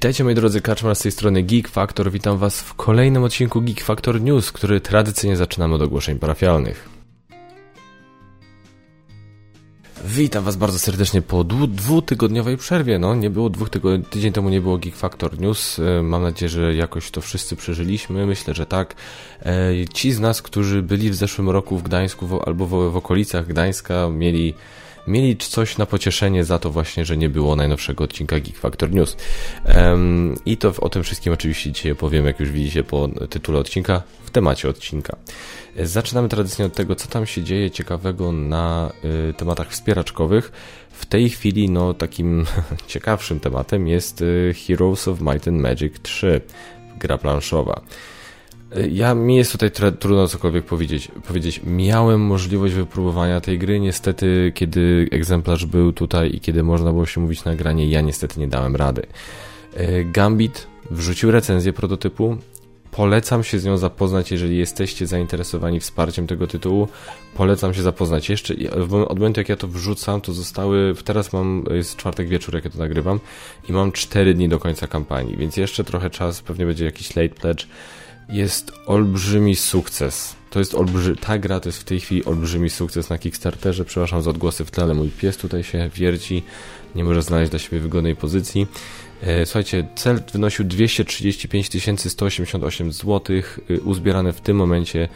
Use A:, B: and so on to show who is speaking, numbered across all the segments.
A: Witajcie moi drodzy, Kaczmar z tej strony Geek Factor. Witam was w kolejnym odcinku Geek Factor News, który tradycyjnie zaczynamy od ogłoszeń parafialnych. Witam was bardzo serdecznie po dwutygodniowej przerwie. No, nie było dwóch tygodni, tydzień temu nie było Geek Factor News. E, mam nadzieję, że jakoś to wszyscy przeżyliśmy. Myślę, że tak. E, ci z nas, którzy byli w zeszłym roku w Gdańsku albo w, w okolicach Gdańska, mieli mieli coś na pocieszenie za to właśnie, że nie było najnowszego odcinka Geek Factor News. Um, I to o tym wszystkim oczywiście dzisiaj opowiem, jak już widzicie po tytule odcinka, w temacie odcinka. Zaczynamy tradycyjnie od tego, co tam się dzieje ciekawego na y, tematach wspieraczkowych. W tej chwili, no, takim ciekawszym tematem jest y, Heroes of Might and Magic 3, gra planszowa. Ja mi jest tutaj trudno cokolwiek powiedzieć. powiedzieć. Miałem możliwość wypróbowania tej gry, niestety kiedy egzemplarz był tutaj i kiedy można było się mówić na granie, ja niestety nie dałem rady. E, Gambit wrzucił recenzję prototypu. Polecam się z nią zapoznać, jeżeli jesteście zainteresowani wsparciem tego tytułu. Polecam się zapoznać jeszcze. Od momentu jak ja to wrzucam, to zostały. Teraz mam. Jest czwartek wieczór, jak ja to nagrywam, i mam 4 dni do końca kampanii, więc jeszcze trochę czas. Pewnie będzie jakiś late pledge jest olbrzymi sukces. To jest olbrzy... Ta gra to jest w tej chwili olbrzymi sukces na Kickstarterze. Przepraszam za odgłosy w tle, ale mój pies tutaj się wierci. Nie może znaleźć dla siebie wygodnej pozycji. E, słuchajcie, cel wynosił 235 188 zł. Uzbierane w tym momencie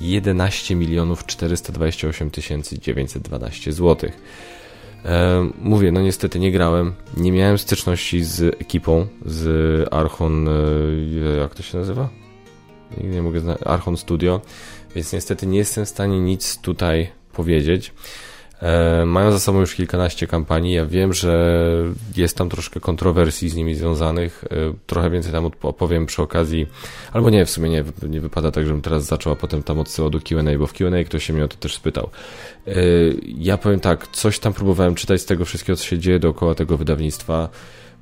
A: 11 milionów 428 912 zł. mówię, no niestety nie grałem, nie miałem styczności z ekipą, z Archon, e, jak to się nazywa? Nigdy nie mogę znaleźć. Archon Studio, więc niestety nie jestem w stanie nic tutaj powiedzieć. E, mają za sobą już kilkanaście kampanii. Ja wiem, że jest tam troszkę kontrowersji z nimi związanych. E, trochę więcej tam opowiem przy okazji. Albo nie, w sumie nie, nie wypada tak, żebym teraz zaczął, a potem tam odsyłał do QA, bo w QA ktoś się mnie o to też spytał. E, ja powiem tak, coś tam próbowałem czytać z tego wszystkiego, co się dzieje dookoła tego wydawnictwa.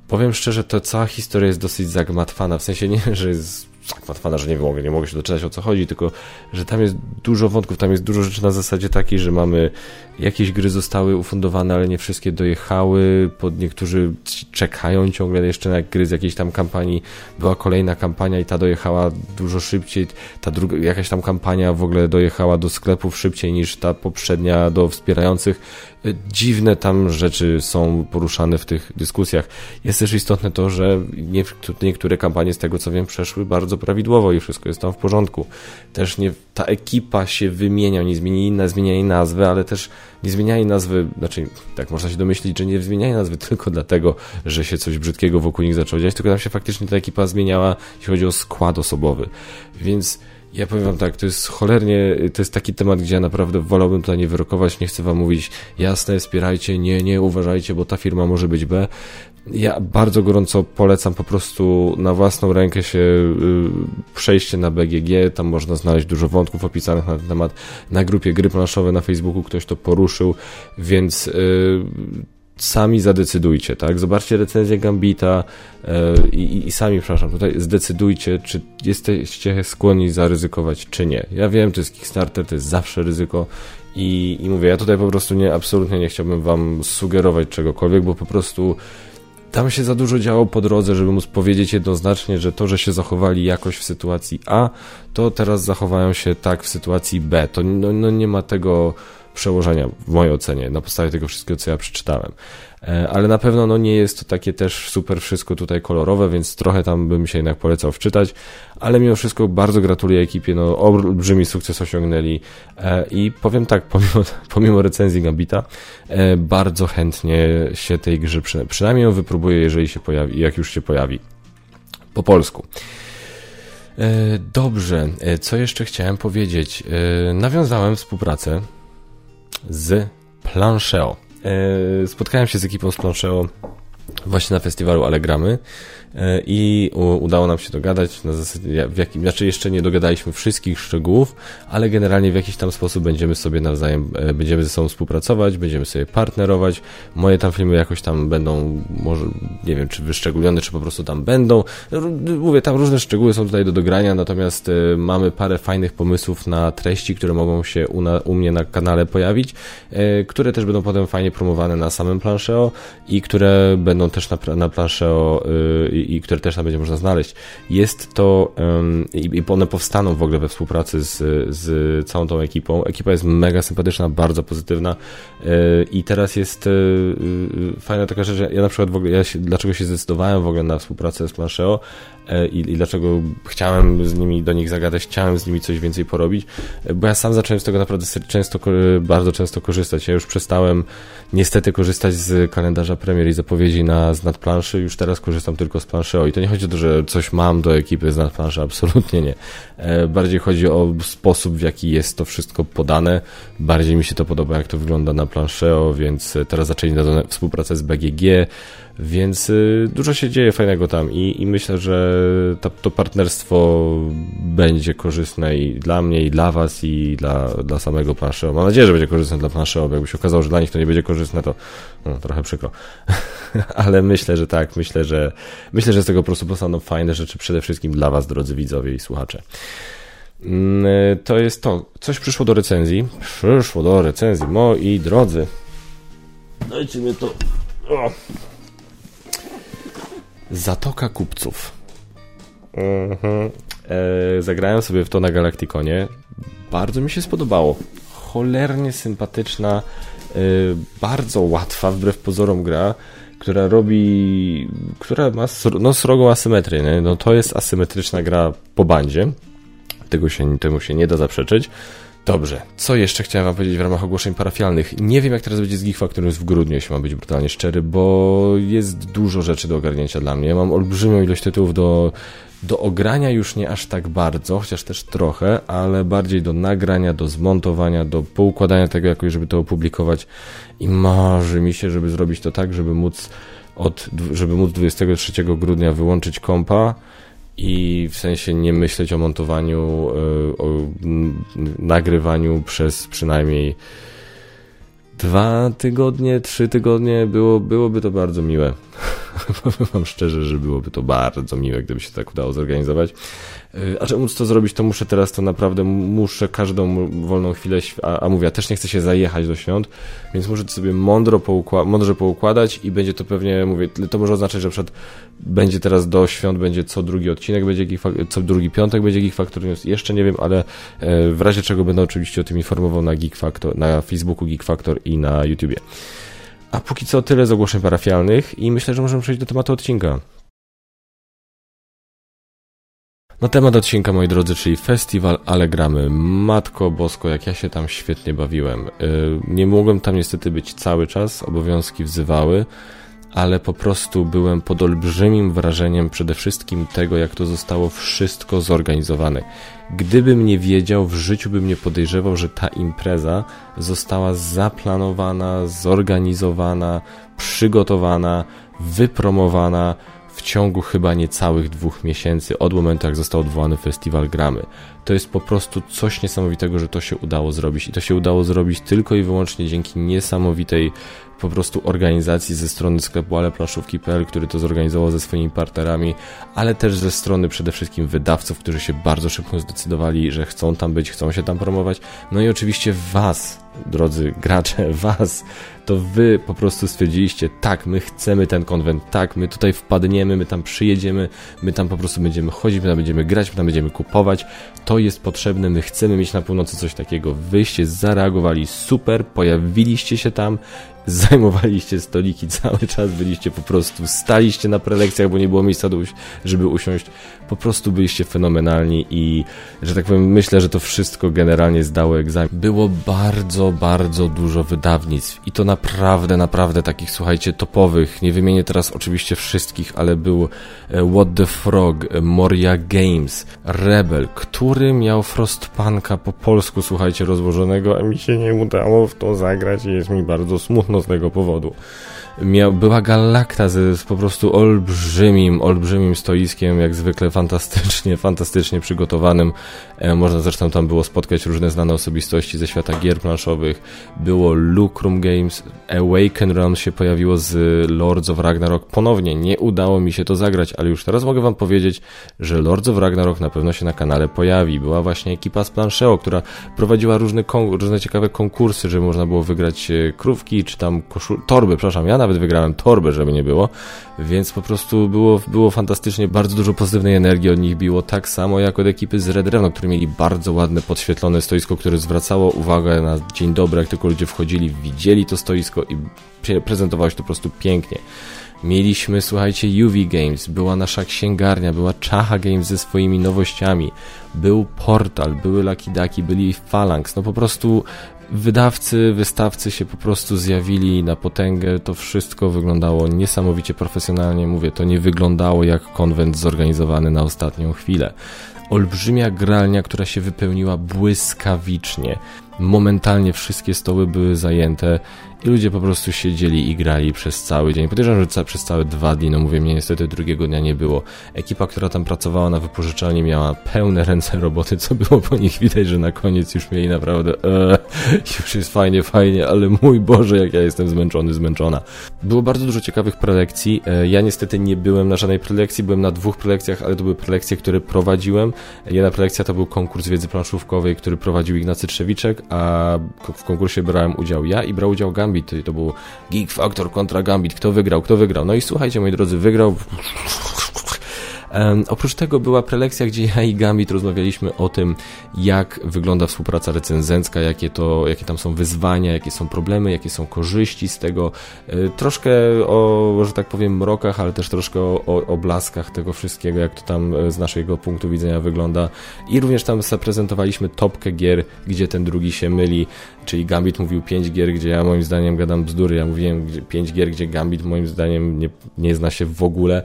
A: Powiem szczerze, to cała historia jest dosyć zagmatwana, w sensie nie, że jest zagmatwana, że nie mogę, nie mogę się doczytać o co chodzi, tylko że tam jest dużo wątków, tam jest dużo rzeczy na zasadzie takiej, że mamy jakieś gry zostały ufundowane, ale nie wszystkie dojechały, pod niektórzy czekają ciągle jeszcze na gry z jakiejś tam kampanii, była kolejna kampania i ta dojechała dużo szybciej, ta druga, jakaś tam kampania w ogóle dojechała do sklepów szybciej niż ta poprzednia do wspierających dziwne tam rzeczy są poruszane w tych dyskusjach. Jest też istotne to, że niektóre kampanie z tego co wiem przeszły bardzo prawidłowo i wszystko jest tam w porządku. Też nie, ta ekipa się wymienia, nie zmienili, zmieniali nazwy, ale też nie zmieniali nazwy, znaczy tak można się domyślić, że nie zmieniali nazwy tylko dlatego, że się coś brzydkiego wokół nich zaczęło dziać, tylko tam się faktycznie ta ekipa zmieniała, jeśli chodzi o skład osobowy. Więc ja powiem wam tak, to jest cholernie, to jest taki temat, gdzie ja naprawdę wolałbym tutaj nie wyrokować, nie chcę wam mówić jasne, wspierajcie, nie, nie, uważajcie, bo ta firma może być B. Ja bardzo gorąco polecam po prostu na własną rękę się y, przejście na BGG, tam można znaleźć dużo wątków opisanych na ten temat. Na grupie gry planszowe na Facebooku ktoś to poruszył, więc y, sami zadecydujcie, tak? Zobaczcie recenzję Gambita yy, i, i, sami, przepraszam, tutaj zdecydujcie, czy jesteście skłonni zaryzykować, czy nie. Ja wiem, to jest Kickstarter, to jest zawsze ryzyko i, i mówię, ja tutaj po prostu nie, absolutnie nie chciałbym wam sugerować czegokolwiek, bo po prostu tam się za dużo działo po drodze, żeby móc powiedzieć jednoznacznie, że to, że się zachowali jakoś w sytuacji A, to teraz zachowają się tak w sytuacji B. To no, no nie ma tego przełożenia w mojej ocenie, na podstawie tego wszystkiego, co ja przeczytałem. E, ale na pewno no, nie jest to takie też super wszystko tutaj kolorowe, więc trochę tam bym się jednak polecał wczytać, ale mimo wszystko bardzo gratuluję ekipie, no olbrzymi sukces osiągnęli e, i powiem tak, pomimo, pomimo recenzji Gambita, e, bardzo chętnie się tej grze przynajmniej ją wypróbuję, jeżeli się pojawi, jak już się pojawi po polsku. Dobrze, co jeszcze chciałem powiedzieć? Nawiązałem współpracę z Plancheo. E, spotkałem się z ekipą z Plancheo właśnie na festiwalu Allegramy i udało nam się dogadać na zasadzie, w jakim, znaczy jeszcze nie dogadaliśmy wszystkich szczegółów, ale generalnie w jakiś tam sposób będziemy sobie nawzajem, e, będziemy ze sobą współpracować, będziemy sobie partnerować, moje tam filmy jakoś tam będą, może, nie wiem, czy wyszczególnione, czy po prostu tam będą, mówię, tam różne szczegóły są tutaj do dogrania, natomiast e, mamy parę fajnych pomysłów na treści, które mogą się u, na, u mnie na kanale pojawić, które też będą potem fajnie promowane na samym planszeo i które będą też na, na planszeo i które też tam będzie można znaleźć. Jest to i one powstaną w ogóle we współpracy z, z całą tą ekipą. Ekipa jest mega sympatyczna, bardzo pozytywna yy, i teraz jest yy, fajna taka rzecz, ja na przykład w ogóle, ja się, dlaczego się zdecydowałem w ogóle na współpracę z planszeo, E, i, i dlaczego chciałem z nimi, do nich zagadać, chciałem z nimi coś więcej porobić, e, bo ja sam zacząłem z tego naprawdę często, bardzo często korzystać. Ja już przestałem niestety korzystać z kalendarza premier i zapowiedzi na, z nadplanszy, już teraz korzystam tylko z planszy. I to nie chodzi o to, że coś mam do ekipy z nadplanszy, absolutnie nie. E, bardziej chodzi o sposób, w jaki jest to wszystko podane. Bardziej mi się to podoba, jak to wygląda na planszeo, więc teraz zaczęli współpracę z BGG, więc y, dużo się dzieje fajnego tam i, i myślę, że to, partnerstwo będzie korzystne i dla mnie, i dla Was, i dla, dla samego Planszeo. Mam nadzieję, że będzie korzystne dla Planszeo, bo jakby się okazało, że dla nich to nie będzie korzystne, to no, trochę przykro. Ale myślę, że tak, myślę, że myślę, że z tego po prostu powstaną fajne rzeczy przede wszystkim dla Was, drodzy widzowie i słuchacze. Mm, to jest to. Coś przyszło do recenzji. Przyszło do recenzji, moi drodzy. Dajcie mi to. O. Zatoka kupców. Mhm. E, zagrałem sobie w to na Galacticonie. Bardzo mi się spodobało. Cholernie sympatyczna, e, bardzo łatwa, wbrew pozorom gra, która robi, która ma no, srogą asymetrię. Nie? No, to jest asymetryczna gra po bandzie. Tego się, temu się nie da zaprzeczyć. Dobrze, co jeszcze chciałem wam powiedzieć w ramach ogłoszeń parafialnych? Nie wiem jak teraz będzie z Geek Factory w grudniu, jeśli mam być brutalnie szczery, bo jest dużo rzeczy do ogarnięcia dla mnie. Mam olbrzymią ilość tytułów do, do ogrania już nie aż tak bardzo, chociaż też trochę, ale bardziej do nagrania, do zmontowania, do poukładania tego jakoś, żeby to opublikować i marzy mi się, żeby zrobić to tak, żeby móc od, żeby móc 23 grudnia wyłączyć kompa, i w sensie nie myśleć o montowaniu, e, o nagrywaniu przez przynajmniej dwa tygodnie, trzy tygodnie, było, byłoby to bardzo miłe. Powiem wam szczerze, że byłoby to bardzo miłe, gdyby się tak udało zorganizować. Y, a żeby móc to zrobić, to muszę teraz to naprawdę, muszę każdą wolną chwilę, a, a mówię, ja też nie chcę się zajechać do świąt, więc muszę to sobie mądro poukła mądrze poukładać i będzie to pewnie, mówię, to może oznaczać, że przed będzie teraz do świąt, będzie co drugi odcinek, będzie co drugi piątek będzie Geek Factor News, jeszcze nie wiem, ale e, w razie czego będę oczywiście o tym informował na Geek Factor, na Facebooku Geek Factor i na YouTubie. A póki co tyle z ogłoszeń parafialnych i myślę, że możemy przejść do tematu odcinka. Na temat odcinka, moi drodzy, czyli festiwal Alegramy. Matko Bosko, jak ja się tam świetnie bawiłem. Y, nie mogłem tam niestety być cały czas, obowiązki wzywały, ale po prostu byłem pod olbrzymim wrażeniem przede wszystkim tego, jak to zostało wszystko zorganizowane. Gdybym nie wiedział, w życiu bym nie podejrzewał, że ta impreza została zaplanowana, zorganizowana, przygotowana, wypromowana, w ciągu chyba niecałych dwóch miesięcy od momentu, jak został odwołany festiwal Gramy. To jest po prostu coś niesamowitego, że to się udało zrobić i to się udało zrobić tylko i wyłącznie dzięki niesamowitej po prostu organizacji ze strony sklepu aleplaszówki.pl, który to zorganizował ze swoimi partnerami, ale też ze strony przede wszystkim wydawców, którzy się bardzo szybko zdecydowali, że chcą tam być, chcą się tam promować. No i oczywiście Was, drodzy gracze, Was, to Wy po prostu stwierdziliście, tak, my chcemy ten konwent, tak, my tutaj wpadniemy, my tam przyjedziemy, my tam po prostu będziemy chodzić, my tam będziemy grać, my tam będziemy kupować. To jest potrzebne, my chcemy mieć na północy coś takiego. Wyście zareagowali super, pojawiliście się tam zajmowaliście stoliki cały czas, byliście po prostu, staliście na prelekcjach, bo nie było miejsca, żeby usiąść. Po prostu byliście fenomenalni i, że tak powiem, myślę, że to wszystko generalnie zdało egzamin. Było bardzo, bardzo dużo wydawnictw i to naprawdę, naprawdę takich, słuchajcie, topowych. Nie wymienię teraz oczywiście wszystkich, ale był e, What the Frog, e, Moria Games, Rebel, który miał Frostpunka po polsku, słuchajcie, rozłożonego, a mi się nie udało w to zagrać i jest mi bardzo smutno tego powodu miał, była galakta z, z, po prostu olbrzymim, olbrzymim stoiskiem, jak zwykle fantastycznie, fantastycznie przygotowanym. E, można zresztą tam było spotkać różne znane osobistości ze świata gier planszowych. Było Lucrum Games, Awaken Run się pojawiło z Lords of Ragnarok. Ponownie nie udało mi się to zagrać, ale już teraz mogę wam powiedzieć, że Lords of Ragnarok na pewno się na kanale pojawi. Była właśnie ekipa z Planszeo, która prowadziła różne, różne ciekawe konkursy, żeby można było wygrać e, krówki, czy tam torby, przepraszam, ja nawet wygrałem torbę, żeby nie było, więc po prostu było, było fantastycznie, bardzo dużo pozytywnej energii od nich biło, tak samo jak od ekipy z Red które mieli bardzo ładne, podświetlone stoisko, które zwracało uwagę na dzień dobry, jak tylko ludzie wchodzili, widzieli to stoisko i prezentowało się to po prostu pięknie. Mieliśmy, słuchajcie, UV Games, była nasza księgarnia, była Czacha Games ze swoimi nowościami, był Portal, były Lucky Ducky, byli Phalanx, no po prostu wydawcy, wystawcy się po prostu zjawili na potęgę, to wszystko wyglądało niesamowicie profesjonalnie, mówię, to nie wyglądało jak konwent zorganizowany na ostatnią chwilę. Olbrzymia gralnia, która się wypełniła błyskawicznie. Momentalnie wszystkie stoły były zajęte i ludzie po prostu siedzieli i grali przez cały dzień. Podejrzewam, że ca przez całe dwa dni, no mówię, mnie niestety drugiego dnia nie było. Ekipa, która tam pracowała na wypożyczalni miała pełne ręce roboty, co było po nich widać, że na koniec już mieli naprawdę ee, już jest fajnie, fajnie, ale mój Boże, jak ja jestem zmęczony, zmęczona. Było bardzo dużo ciekawych prelekcji. E, ja niestety nie byłem na żadnej prelekcji, byłem na dwóch prelekcjach, ale to były prelekcje, które prowadziłem. Jedna prelekcja to był konkurs wiedzy planszówkowej, który prowadził Ignacy Trzewiczek, a w konkursie brałem udział ja i brał udział Gambit. To był Geek Factor kontra Gambit. Kto wygrał? Kto wygrał? No i słuchajcie, moi drodzy, wygrał Oprócz tego była prelekcja, gdzie ja i Gambit rozmawialiśmy o tym, jak wygląda współpraca recenzencka, jakie, to, jakie tam są wyzwania, jakie są problemy, jakie są korzyści z tego. E, troszkę o, że tak powiem, mrokach, ale też troszkę o, o, o blaskach tego wszystkiego, jak to tam e, z naszego punktu widzenia wygląda. I również tam zaprezentowaliśmy topkę gier, gdzie ten drugi się myli, czyli Gambit mówił 5 gier, gdzie ja moim zdaniem gadam bzdury. Ja mówiłem 5 gier, gdzie Gambit moim zdaniem nie, nie zna się w ogóle.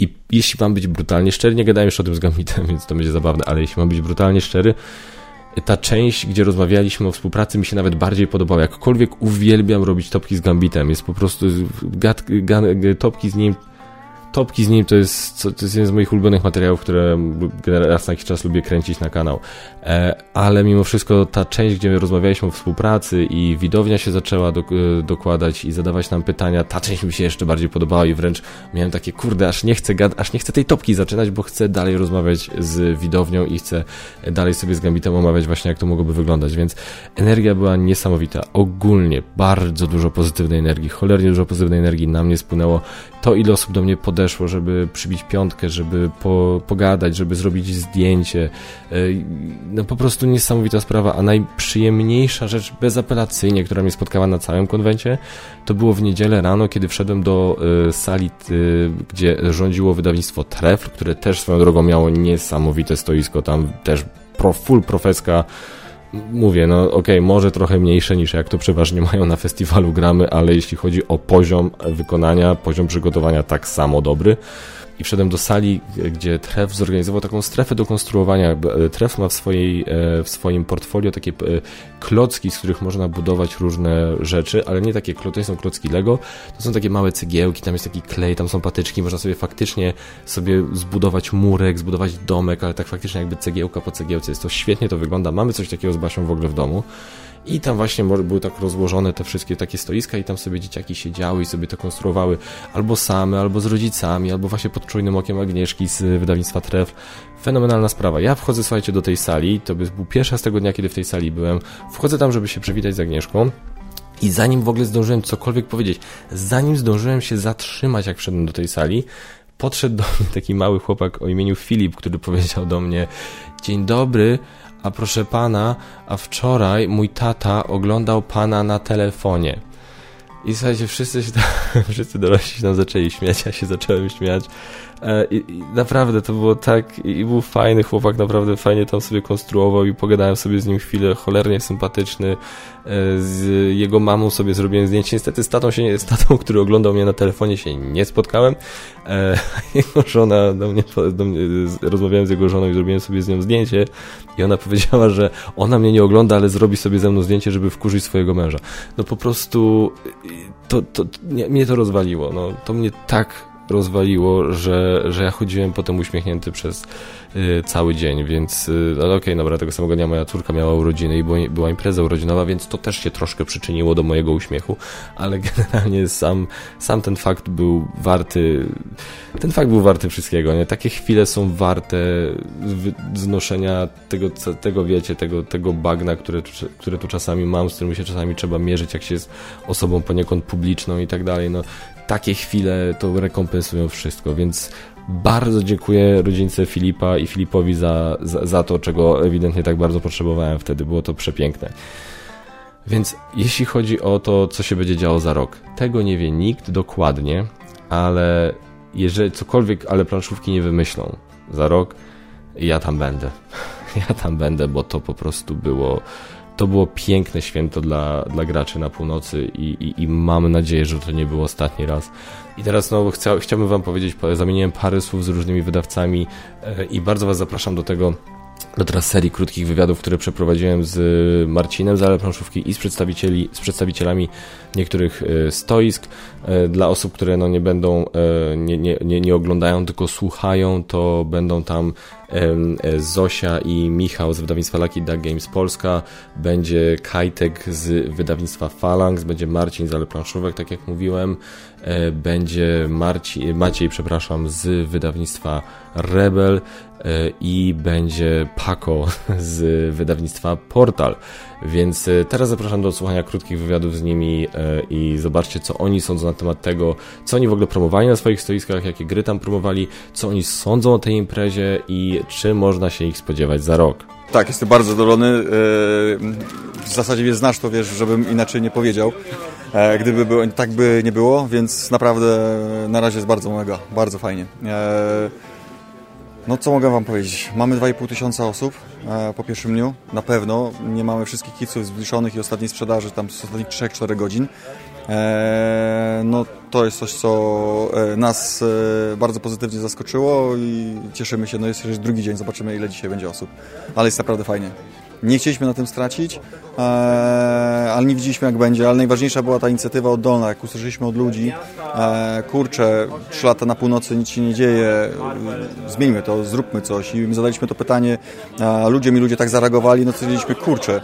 A: I jeśli mam być brutalnie szczery, nie gadałem już o tym z Gambitem, więc to będzie zabawne, ale jeśli mam być brutalnie szczery, ta część, gdzie rozmawialiśmy o współpracy, mi się nawet bardziej podobała. Jakkolwiek uwielbiam robić topki z Gambitem, jest po prostu topki z nim Topki z nim to jest, to jest jeden z moich ulubionych materiałów, które raz na jakiś czas lubię kręcić na kanał. E, ale mimo wszystko ta część, gdzie rozmawialiśmy o współpracy i widownia się zaczęła do, e, dokładać i zadawać nam pytania, ta część mi się jeszcze bardziej podobała i wręcz miałem takie, kurde, aż nie chcę, aż nie chcę tej topki zaczynać, bo chcę dalej rozmawiać z widownią i chcę dalej sobie z Gambitem omawiać właśnie, jak to mogłoby wyglądać, więc energia była niesamowita. Ogólnie bardzo dużo pozytywnej energii, cholernie dużo pozytywnej energii na mnie spłynęło. To, ile osób do mnie podeszło, podeszło, żeby przybić piątkę, żeby po, pogadać, żeby zrobić zdjęcie. E, no po prostu niesamowita sprawa, a najprzyjemniejsza rzecz bezapelacyjnie, która mnie spotkała na całym konwencie, to było w niedzielę rano, kiedy wszedłem do y, sali, y, gdzie rządziło wydawnictwo Trefl, które też swoją drogą miało niesamowite stoisko, tam też pro, full profeska mówię, no okej, okay, może trochę mniejsze niż jak to przeważnie mają na festiwalu gramy, ale jeśli chodzi o poziom wykonania, poziom przygotowania tak samo dobry i wszedłem do sali, gdzie Tref zorganizował taką strefę do konstruowania. E, Tref ma w, swojej, e, w swoim portfolio takie e, klocki, z których można budować różne rzeczy, ale nie takie, to nie są klocki Lego, to są takie małe cegiełki, tam jest taki klej, tam są patyczki, można sobie faktycznie sobie zbudować murek, zbudować domek, ale tak faktycznie jakby cegiełka po cegiełce. Jest to świetnie, to wygląda. Mamy coś takiego z Basią w ogóle w domu. I tam właśnie były tak rozłożone te wszystkie takie stoiska i tam sobie dzieciaki siedziały i sobie to konstruowały albo same, albo z rodzicami, albo właśnie pod czujnym okiem Agnieszki z wydawnictwa Tref. Fenomenalna sprawa. Ja wchodzę, słuchajcie, do tej sali, to był pierwszy z tego dnia, kiedy w tej sali byłem. Wchodzę tam, żeby się przywitać z Agnieszką. I zanim w ogóle zdążyłem cokolwiek powiedzieć, zanim zdążyłem się zatrzymać, jak wszedłem do tej sali, podszedł do mnie taki mały chłopak o imieniu Filip, który powiedział do mnie: Dzień dobry, a proszę pana, a wczoraj mój tata oglądał pana na telefonie. I słuchajcie, wszyscy, się tam, wszyscy dorośli się tam zaczęli śmiać, ja się zacząłem śmiać. E, I, I, naprawdę to było tak, i był fajny chłopak, naprawdę fajnie tam sobie konstruował i pogadałem sobie z nim chwilę, cholernie sympatyczny. E, z jego mamą sobie zrobiłem zdjęcie. Niestety z tatą, się, z tatą który oglądał mnie na telefonie się nie spotkałem. E, jego żona do mnie, do mnie, rozmawiałem z jego żoną i zrobiłem sobie z nią zdjęcie i ona powiedziała, że ona mnie nie ogląda, ale zrobi sobie ze mną zdjęcie, żeby wkurzyć swojego męża. No po prostu to, to, nie, mnie to rozwaliło. No, to mnie tak rozwaliło, że, że ja chodziłem potem uśmiechnięty przez y, cały dzień, więc y, no okej, okay, dobra, tego samego dnia moja córka miała urodziny i była, była impreza urodzinowa, więc to też się troszkę przyczyniło do mojego uśmiechu, ale generalnie sam, sam ten fakt był warty, ten fakt był warty wszystkiego, nie? Takie chwile są warte znoszenia tego, tego wiecie, tego, tego bagna, które, które tu czasami mam, z którym się czasami trzeba mierzyć, jak się jest osobą poniekąd publiczną i tak dalej, no takie chwile to rekompensują wszystko, więc bardzo dziękuję rodzince Filipa i Filipowi za, za, za, to, czego ewidentnie tak bardzo potrzebowałem wtedy. Było to przepiękne. Więc jeśli chodzi o to, co się będzie działo za rok, tego nie wie nikt dokładnie, ale jeżeli cokolwiek, ale planszówki nie wymyślą za rok, ja tam będę. Ja tam będę, bo to po prostu było to było piękne święto dla, dla graczy na północy i, i, i mam nadzieję, że to nie był ostatni raz. I teraz no, chcia, chciałbym wam powiedzieć, zamieniłem parę słów z różnymi wydawcami e, i bardzo was zapraszam do tego, do teraz serii krótkich wywiadów, które przeprowadziłem z Marcinem z Ale Planszówki i z, przedstawicieli, z przedstawicielami niektórych e, stoisk. E, dla osób, które no nie będą, nie, nie, nie, nie oglądają, tylko słuchają, to będą tam Zosia i Michał z wydawnictwa Lucky Duck Games Polska, będzie Kajtek z wydawnictwa Phalanx, będzie Marcin z Ale Planszówek, tak jak mówiłem, e, będzie Marci, Maciej, przepraszam, z wydawnictwa Rebel e, i będzie Paco z wydawnictwa Portal. Więc e, teraz zapraszam do odsłuchania krótkich wywiadów z nimi i zobaczcie, co oni sądzą na temat tego, co oni w ogóle promowali na swoich stoiskach, jakie gry tam promowali, co oni sądzą o tej imprezie i czy można się ich spodziewać za rok.
B: Tak, jestem bardzo zadowolony. E, w zasadzie mnie znasz, to wiesz, żebym inaczej nie powiedział. E, gdyby było, tak by nie było, więc naprawdę na razie jest bardzo mega, bardzo fajnie. E, no co mogę Wam powiedzieć? Mamy 2,5 tysiąca osób po pierwszym dniu. Na pewno nie mamy wszystkich kiców zbliżonych i ostatniej sprzedaży tam z ostatnich 3-4 godzin. E, no to jest coś, co e, nas e, bardzo pozytywnie zaskoczyło i cieszymy się, no jest już drugi dzień, zobaczymy ile dzisiaj będzie osób, ale jest naprawdę fajnie. Nie chcieliśmy na tym stracić, ale nie widzieliśmy jak będzie, ale najważniejsza była ta inicjatywa oddolna, jak usłyszeliśmy od ludzi, kurczę, trzy lata na północy nic się nie dzieje, zmieńmy to, zróbmy coś. I my zadaliśmy to pytanie, ludzie mi ludzie tak zareagowali, no co stwierdziliśmy, kurczę,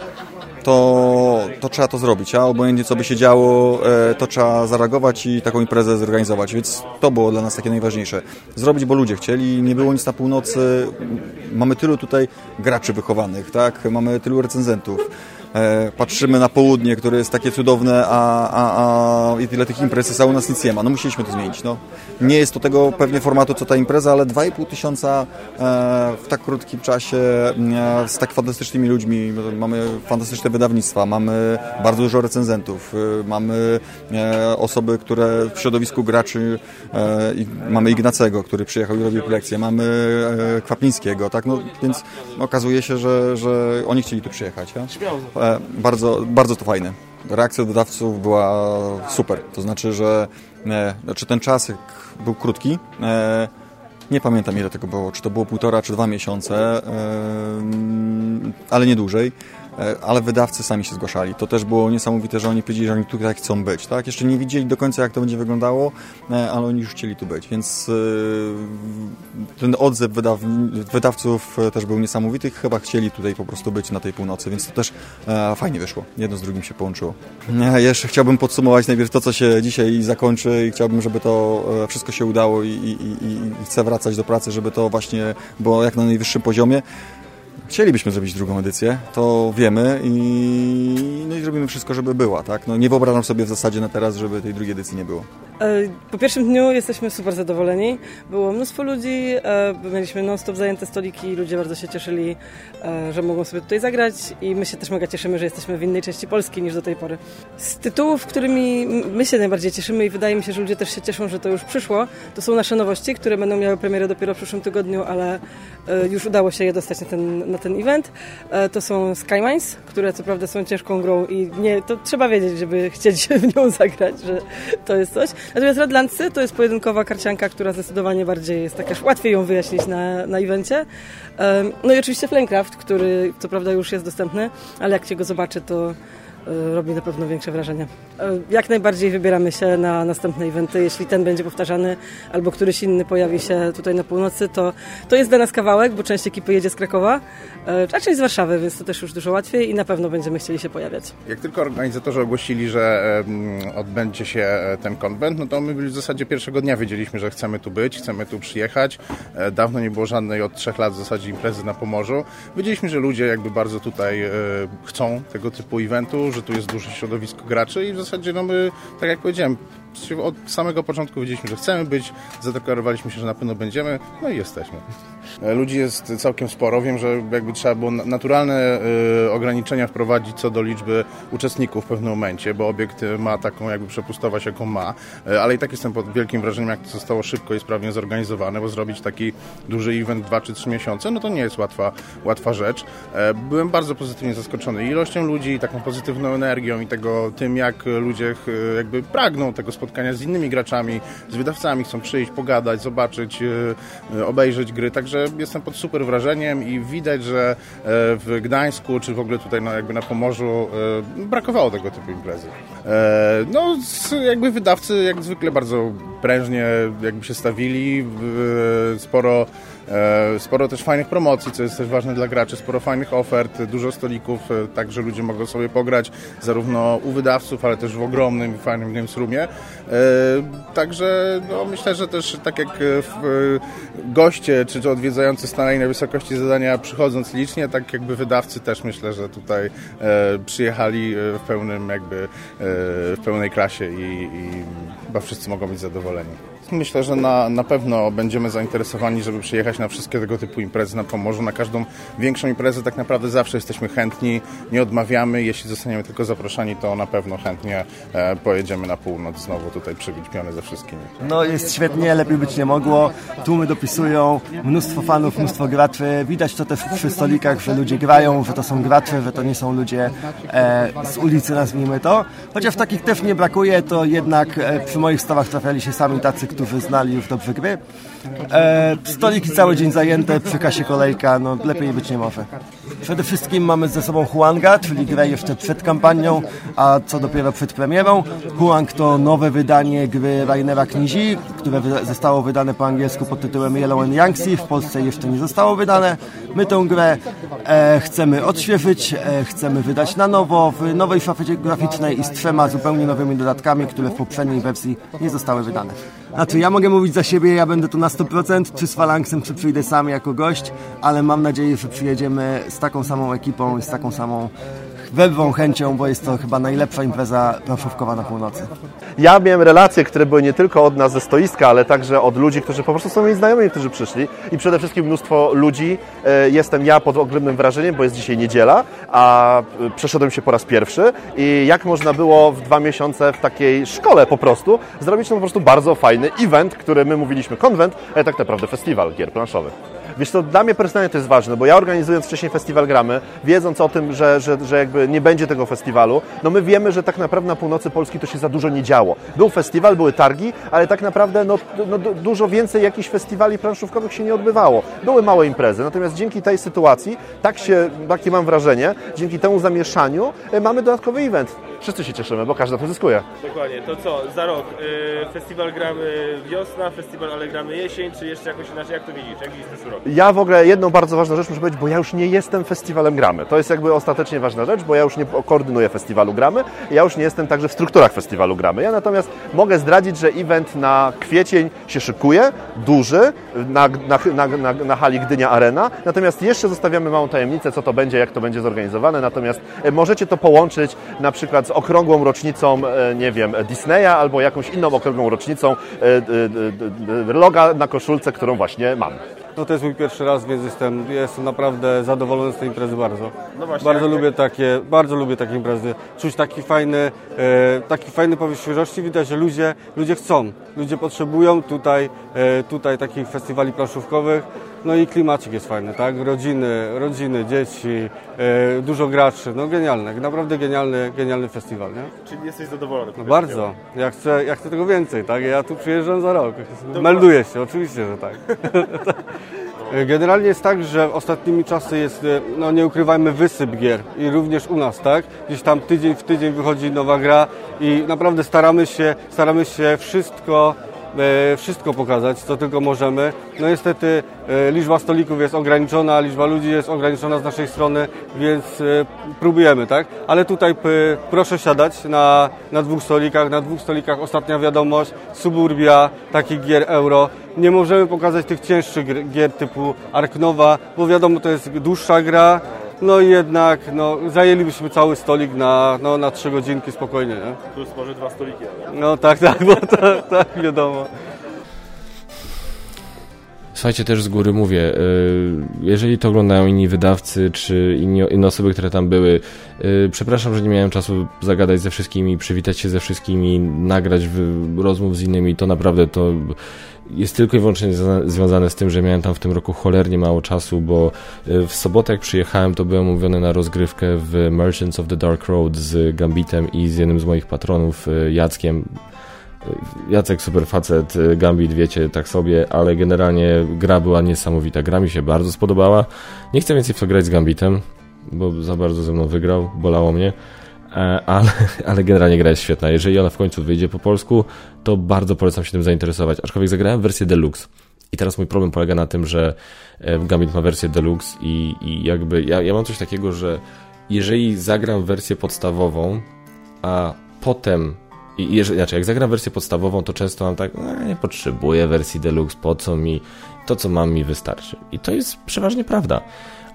B: to, to trzeba to zrobić, a obojętnie co by się działo, e, to trzeba zareagować i taką imprezę zorganizować, więc to było dla nas takie najważniejsze. Zrobić, bo ludzie chcieli, nie było nic na północy, mamy tylu tutaj graczy wychowanych, tak, mamy tylu recenzentów, E, patrzymy na południe, które jest takie cudowne, a, a, a i tyle tych imprez jest, a u nas nic nie ma. No musieliśmy to zmienić. No. Nie jest to tego pewnie formatu, co ta impreza, ale 2,5 tysiąca e, w tak krótkim czasie e, z tak fantastycznymi ludźmi. Mamy fantastyczne wydawnictwa, mamy bardzo dużo recenzentów, mamy osoby, które w środowisku graczy, mamy Ignacego, który przyjechał i robił lekcje, mamy Kwapińskiego, tak? No, więc okazuje się, że, że oni chcieli tu przyjechać. Ja? E, bardzo, bardzo to fajne. Reakcja dodawców była super. To znaczy, że e, znaczy ten czas był krótki. E, nie pamiętam ile tego było, czy to było półtora, czy dwa miesiące, ale nie dłużej. E, ale wydawcy sami się zgłaszali. To też było niesamowite, że oni powiedzieli, że oni tutaj chcą być. Tak? Jeszcze nie widzieli do końca, jak to będzie wyglądało, e, ale oni już chcieli tu być, więc e, ten odzew wydaw wydawców też był niesamowity. Chyba chcieli tutaj po prostu być na tej północy, więc to też fajnie wyszło. Jedno z drugim się połączyło. Jeszcze chciałbym podsumować najpierw to, co się dzisiaj zakończy i chciałbym, żeby to wszystko się udało i, i, i chcę wracać do pracy, żeby to właśnie było jak na najwyższym poziomie. Chcielibyśmy zrobić drugą edycję, to wiemy i, no i zrobimy wszystko, żeby była. Tak? No nie wyobrażam sobie w zasadzie na teraz, żeby tej drugiej edycji nie było.
C: E, po pierwszym dniu jesteśmy super zadowoleni. Było mnóstwo ludzi, e, mieliśmy non-stop zajęte stoliki, ludzie bardzo się cieszyli, e, że mogą sobie tutaj zagrać i my się też mega cieszymy, że jesteśmy w innej części Polski niż do tej pory. Z tytułów, którymi my się najbardziej cieszymy i wydaje mi się, że ludzie też się cieszą, że to już przyszło, to są nasze nowości, które będą miały premierę dopiero w przyszłym tygodniu, ale już udało się je dostać na ten, na ten event. To są Skymines, które co prawda są ciężką grą i nie, to trzeba wiedzieć, żeby chcieć w nią zagrać, że to jest coś. Natomiast Redlandsy to jest pojedynkowa karcianka, która zdecydowanie bardziej jest taka, łatwiej ją wyjaśnić na, na evencie. No i oczywiście Flamecraft, który co prawda już jest dostępny, ale jak się go zobaczy, to robi na pewno większe wrażenie. E, jak najbardziej wybieramy się na następne eventy. Jeśli ten będzie powtarzany albo któryś inny pojawi się tutaj na północy, to, to jest dla nas kawałek, bo część ekipy jedzie z Krakowa, a część z Warszawy, więc to też już dużo łatwiej i na pewno będziemy chcieli się pojawiać.
D: Jak tylko organizatorzy ogłosili, że odbędzie się ten konwent, no to my w zasadzie pierwszego dnia wiedzieliśmy, że chcemy tu być, chcemy tu przyjechać. Dawno nie było żadnej od trzech lat w zasadzie imprezy na Pomorzu. Wiedzieliśmy, że ludzie jakby bardzo tutaj chcą tego typu eventu, że tu jest duże środowisko graczy i w zasadzie no my, tak jak powiedziałem, od samego początku wiedzieliśmy, że chcemy być, zadeklarowaliśmy się, że na pewno będziemy, no i jesteśmy. E, ludzi jest całkiem sporo. Wiem, że jakby trzeba było naturalne y, ograniczenia wprowadzić co do liczby uczestników w pewnym momencie, bo obiekt ma taką jakby przepustowość, jaką ma, e, ale i tak jestem pod wielkim wrażeniem, jak to zostało szybko i sprawnie zorganizowane, bo zrobić taki duży event 2 czy 3 miesiące, no to nie jest łatwa, łatwa rzecz. E, byłem bardzo pozytywnie zaskoczony ilością ludzi, taką pozytywną energią i tego tym, jak ludzie jakby pragną tego spotkania z innymi graczami, z wydawcami, chcą przyjść, pogadać, zobaczyć, obejrzeć gry, także jestem pod super wrażeniem i widać, że e, w Gdańsku, czy w ogóle tutaj na, jakby na Pomorzu e, brakowało tego typu imprezy. E, no, jakby wydawcy jak zwykle bardzo prężnie jakby się stawili, sporo sporo też fajnych promocji, co jest też ważne dla graczy, sporo fajnych ofert, dużo stolików, e, tak że ludzie mogą sobie pograć zarówno u wydawców, ale też w ogromnym, fajnym Games Roomie. E, także no, myślę, że też tak jak goście czy odwiedzający stanęli na wysokości zadania przychodząc licznie, tak jakby wydawcy też myślę, że tutaj przyjechali w pełnym jakby w pełnej klasie i, i chyba wszyscy mogą być zadowoleni. Myślę, że na, na pewno będziemy zainteresowani, żeby przyjechać na wszystkie tego typu imprezy na Pomorzu. Na każdą większą imprezę tak naprawdę zawsze jesteśmy chętni, nie odmawiamy. Jeśli zostaniemy tylko zaproszeni, to na pewno chętnie e, pojedziemy na północ znowu tutaj przybić ze wszystkimi.
E: No jest świetnie, lepiej być nie mogło. Tłumy dopisują, mnóstwo fanów, mnóstwo graczy. Widać to też przy stolikach, że ludzie grają, że to są gracze, że to nie są ludzie e, z ulicy, nazwijmy to. Chociaż takich też nie brakuje, to jednak e, przy moich stawach trafiali się sami tacy, którzy znali już dobrze gry. E, stoliki cały dzień zajęte, przy kasie kolejka, no lepiej być nie może. Przede wszystkim mamy ze sobą Huanga, czyli grę jeszcze przed kampanią, a co dopiero przed premierą. Huang to nowe wydanie gry Rainera Knizi, które zostało wydane po angielsku pod tytułem Yellow and Yangtze, w Polsce jeszcze nie zostało wydane. My tę grę e, chcemy odświeżyć, e, chcemy wydać na nowo, w nowej szafie graficznej i z trzema zupełnie nowymi dodatkami, które w poprzedniej wersji nie zostały wydane. Znaczy, ja mogę mówić za siebie, ja będę tu na 100%, czy z Falanksem, czy przyjdę sam jako gość, ale mam nadzieję, że przyjedziemy z taką samą ekipą i z taką samą wielką chęcią, bo jest to chyba najlepsza impreza planszówkowa na północy.
F: Ja miałem relacje, które były nie tylko od nas ze stoiska, ale także od ludzi, którzy po prostu są moi znajomi, którzy przyszli i przede wszystkim mnóstwo ludzi. E, jestem ja pod ogromnym wrażeniem, bo jest dzisiaj niedziela, a e, przeszedłem się po raz pierwszy i jak można było w dwa miesiące w takiej szkole po prostu zrobić to po prostu bardzo fajny event, który my mówiliśmy konwent, ale tak naprawdę festiwal gier planszowych. Wiesz co, dla mnie personalnie to jest ważne, bo ja organizując wcześniej festiwal Gramy, wiedząc o tym, że, że, że jakby nie będzie tego festiwalu, no my wiemy, że tak naprawdę na północy Polski to się za dużo nie działo. Był festiwal, były targi, ale tak naprawdę no, no dużo więcej jakichś festiwali planszówkowych się nie odbywało. Były małe imprezy, natomiast dzięki tej sytuacji, tak się, takie mam wrażenie, dzięki temu zamieszaniu e, mamy dodatkowy event wszyscy się cieszymy, bo każdy to zyskuje.
G: Dokładnie, to co, za rok y, festiwal gramy wiosna, festiwal ale gramy jesień, czy jeszcze jakoś inaczej, jak to widzisz, jak widzisz ten rok?
F: Ja w ogóle jedną bardzo ważną rzecz muszę powiedzieć, bo ja już nie jestem festiwalem gramy. To jest jakby ostatecznie ważna rzecz, bo ja już nie koordynuję festiwalu gramy, ja już nie jestem także w strukturach festiwalu gramy. Ja natomiast mogę zdradzić, że event na kwiecień się szykuje, duży, na, na, na, na, na hali Gdynia Arena, natomiast jeszcze zostawiamy małą tajemnicę, co to będzie, jak to będzie zorganizowane, natomiast e, możecie to połączyć na przykład z okrągłą rocznicą, e, nie wiem, Disneya albo jakąś inną okrągłą rocznicą e, loga na koszulce, którą właśnie mam.
H: No to jest mój pierwszy raz, więc jestem, jestem naprawdę zadowolony z tej imprezy bardzo. No właśnie, bardzo jak, lubię jak... takie, bardzo lubię takie imprezy. Czuć taki fajny, e, taki fajny powiew świeżości. Widać, że ludzie, ludzie chcą, ludzie potrzebują tutaj, e, tutaj takich festiwali planszówkowych. No i klimacik jest fajny, tak? Rodziny, rodziny, dzieci, e, dużo graczy. No genialne, naprawdę genialny, genialny festiwal, nie?
G: Czyli jesteś zadowolony?
H: No bardzo. Ja chcę, ja chcę tego więcej, tak? Ja tu przyjeżdżam za rok. Melduję się, oczywiście, że tak. Generalnie jest tak, że ostatnimi czasy jest, no nie ukrywajmy, wysyp gier i również u nas, tak? Gdzieś tam tydzień w tydzień wychodzi nowa gra i naprawdę staramy się, staramy się wszystko E, wszystko pokazać, co tylko możemy. No niestety e, liczba stolików jest ograniczona, liczba ludzi jest ograniczona z naszej strony, więc e, próbujemy, tak? Ale tutaj proszę siadać na, na dwóch stolikach. Na dwóch stolikach ostatnia wiadomość, Suburbia, takich gier euro. Nie możemy pokazać tych cięższych gier typu Arknowa, bo wiadomo, to jest dłuższa gra, no i jednak no, zajęlibyśmy cały stolik na, no, na trzy godzinki spokojnie. Nie?
G: Plus może dwa stoliki.
H: No tak, tak, bo to, tak wiadomo.
A: Słuchajcie, też z góry mówię, y, jeżeli to oglądają inni wydawcy, czy inni, inne osoby, które tam były, y, przepraszam, że nie miałem czasu zagadać ze wszystkimi, przywitać się ze wszystkimi, nagrać rozmów z innymi, to naprawdę to jest tylko i wyłącznie związane z tym, że miałem tam w tym roku cholernie mało czasu, bo y, w sobotę jak przyjechałem, to byłem umówiony na rozgrywkę w Merchants of the Dark Road z Gambitem i z jednym z moich patronów, Jackiem. Jacek super facet, Gambit wiecie tak sobie, ale generalnie gra była niesamowita. Gra mi się bardzo spodobała. Nie chcę więcej w to grać z Gambitem, bo za bardzo ze mną wygrał, bolało mnie. E, ale, ale generalnie gra jest świetna. Jeżeli ona w końcu wyjdzie po polsku, to bardzo polecam się tym zainteresować. Aczkolwiek zagrałem wersję deluxe. I teraz mój problem polega na tym, że e, Gambit ma wersję deluxe i, i jakby ja, ja mam coś takiego, że jeżeli zagram wersję podstawową, a potem i jeżeli, znaczy, jak zagram wersję podstawową, to często mam tak, no, nie potrzebuję wersji deluxe, po co mi, to co mam mi wystarczy. I to jest przeważnie prawda.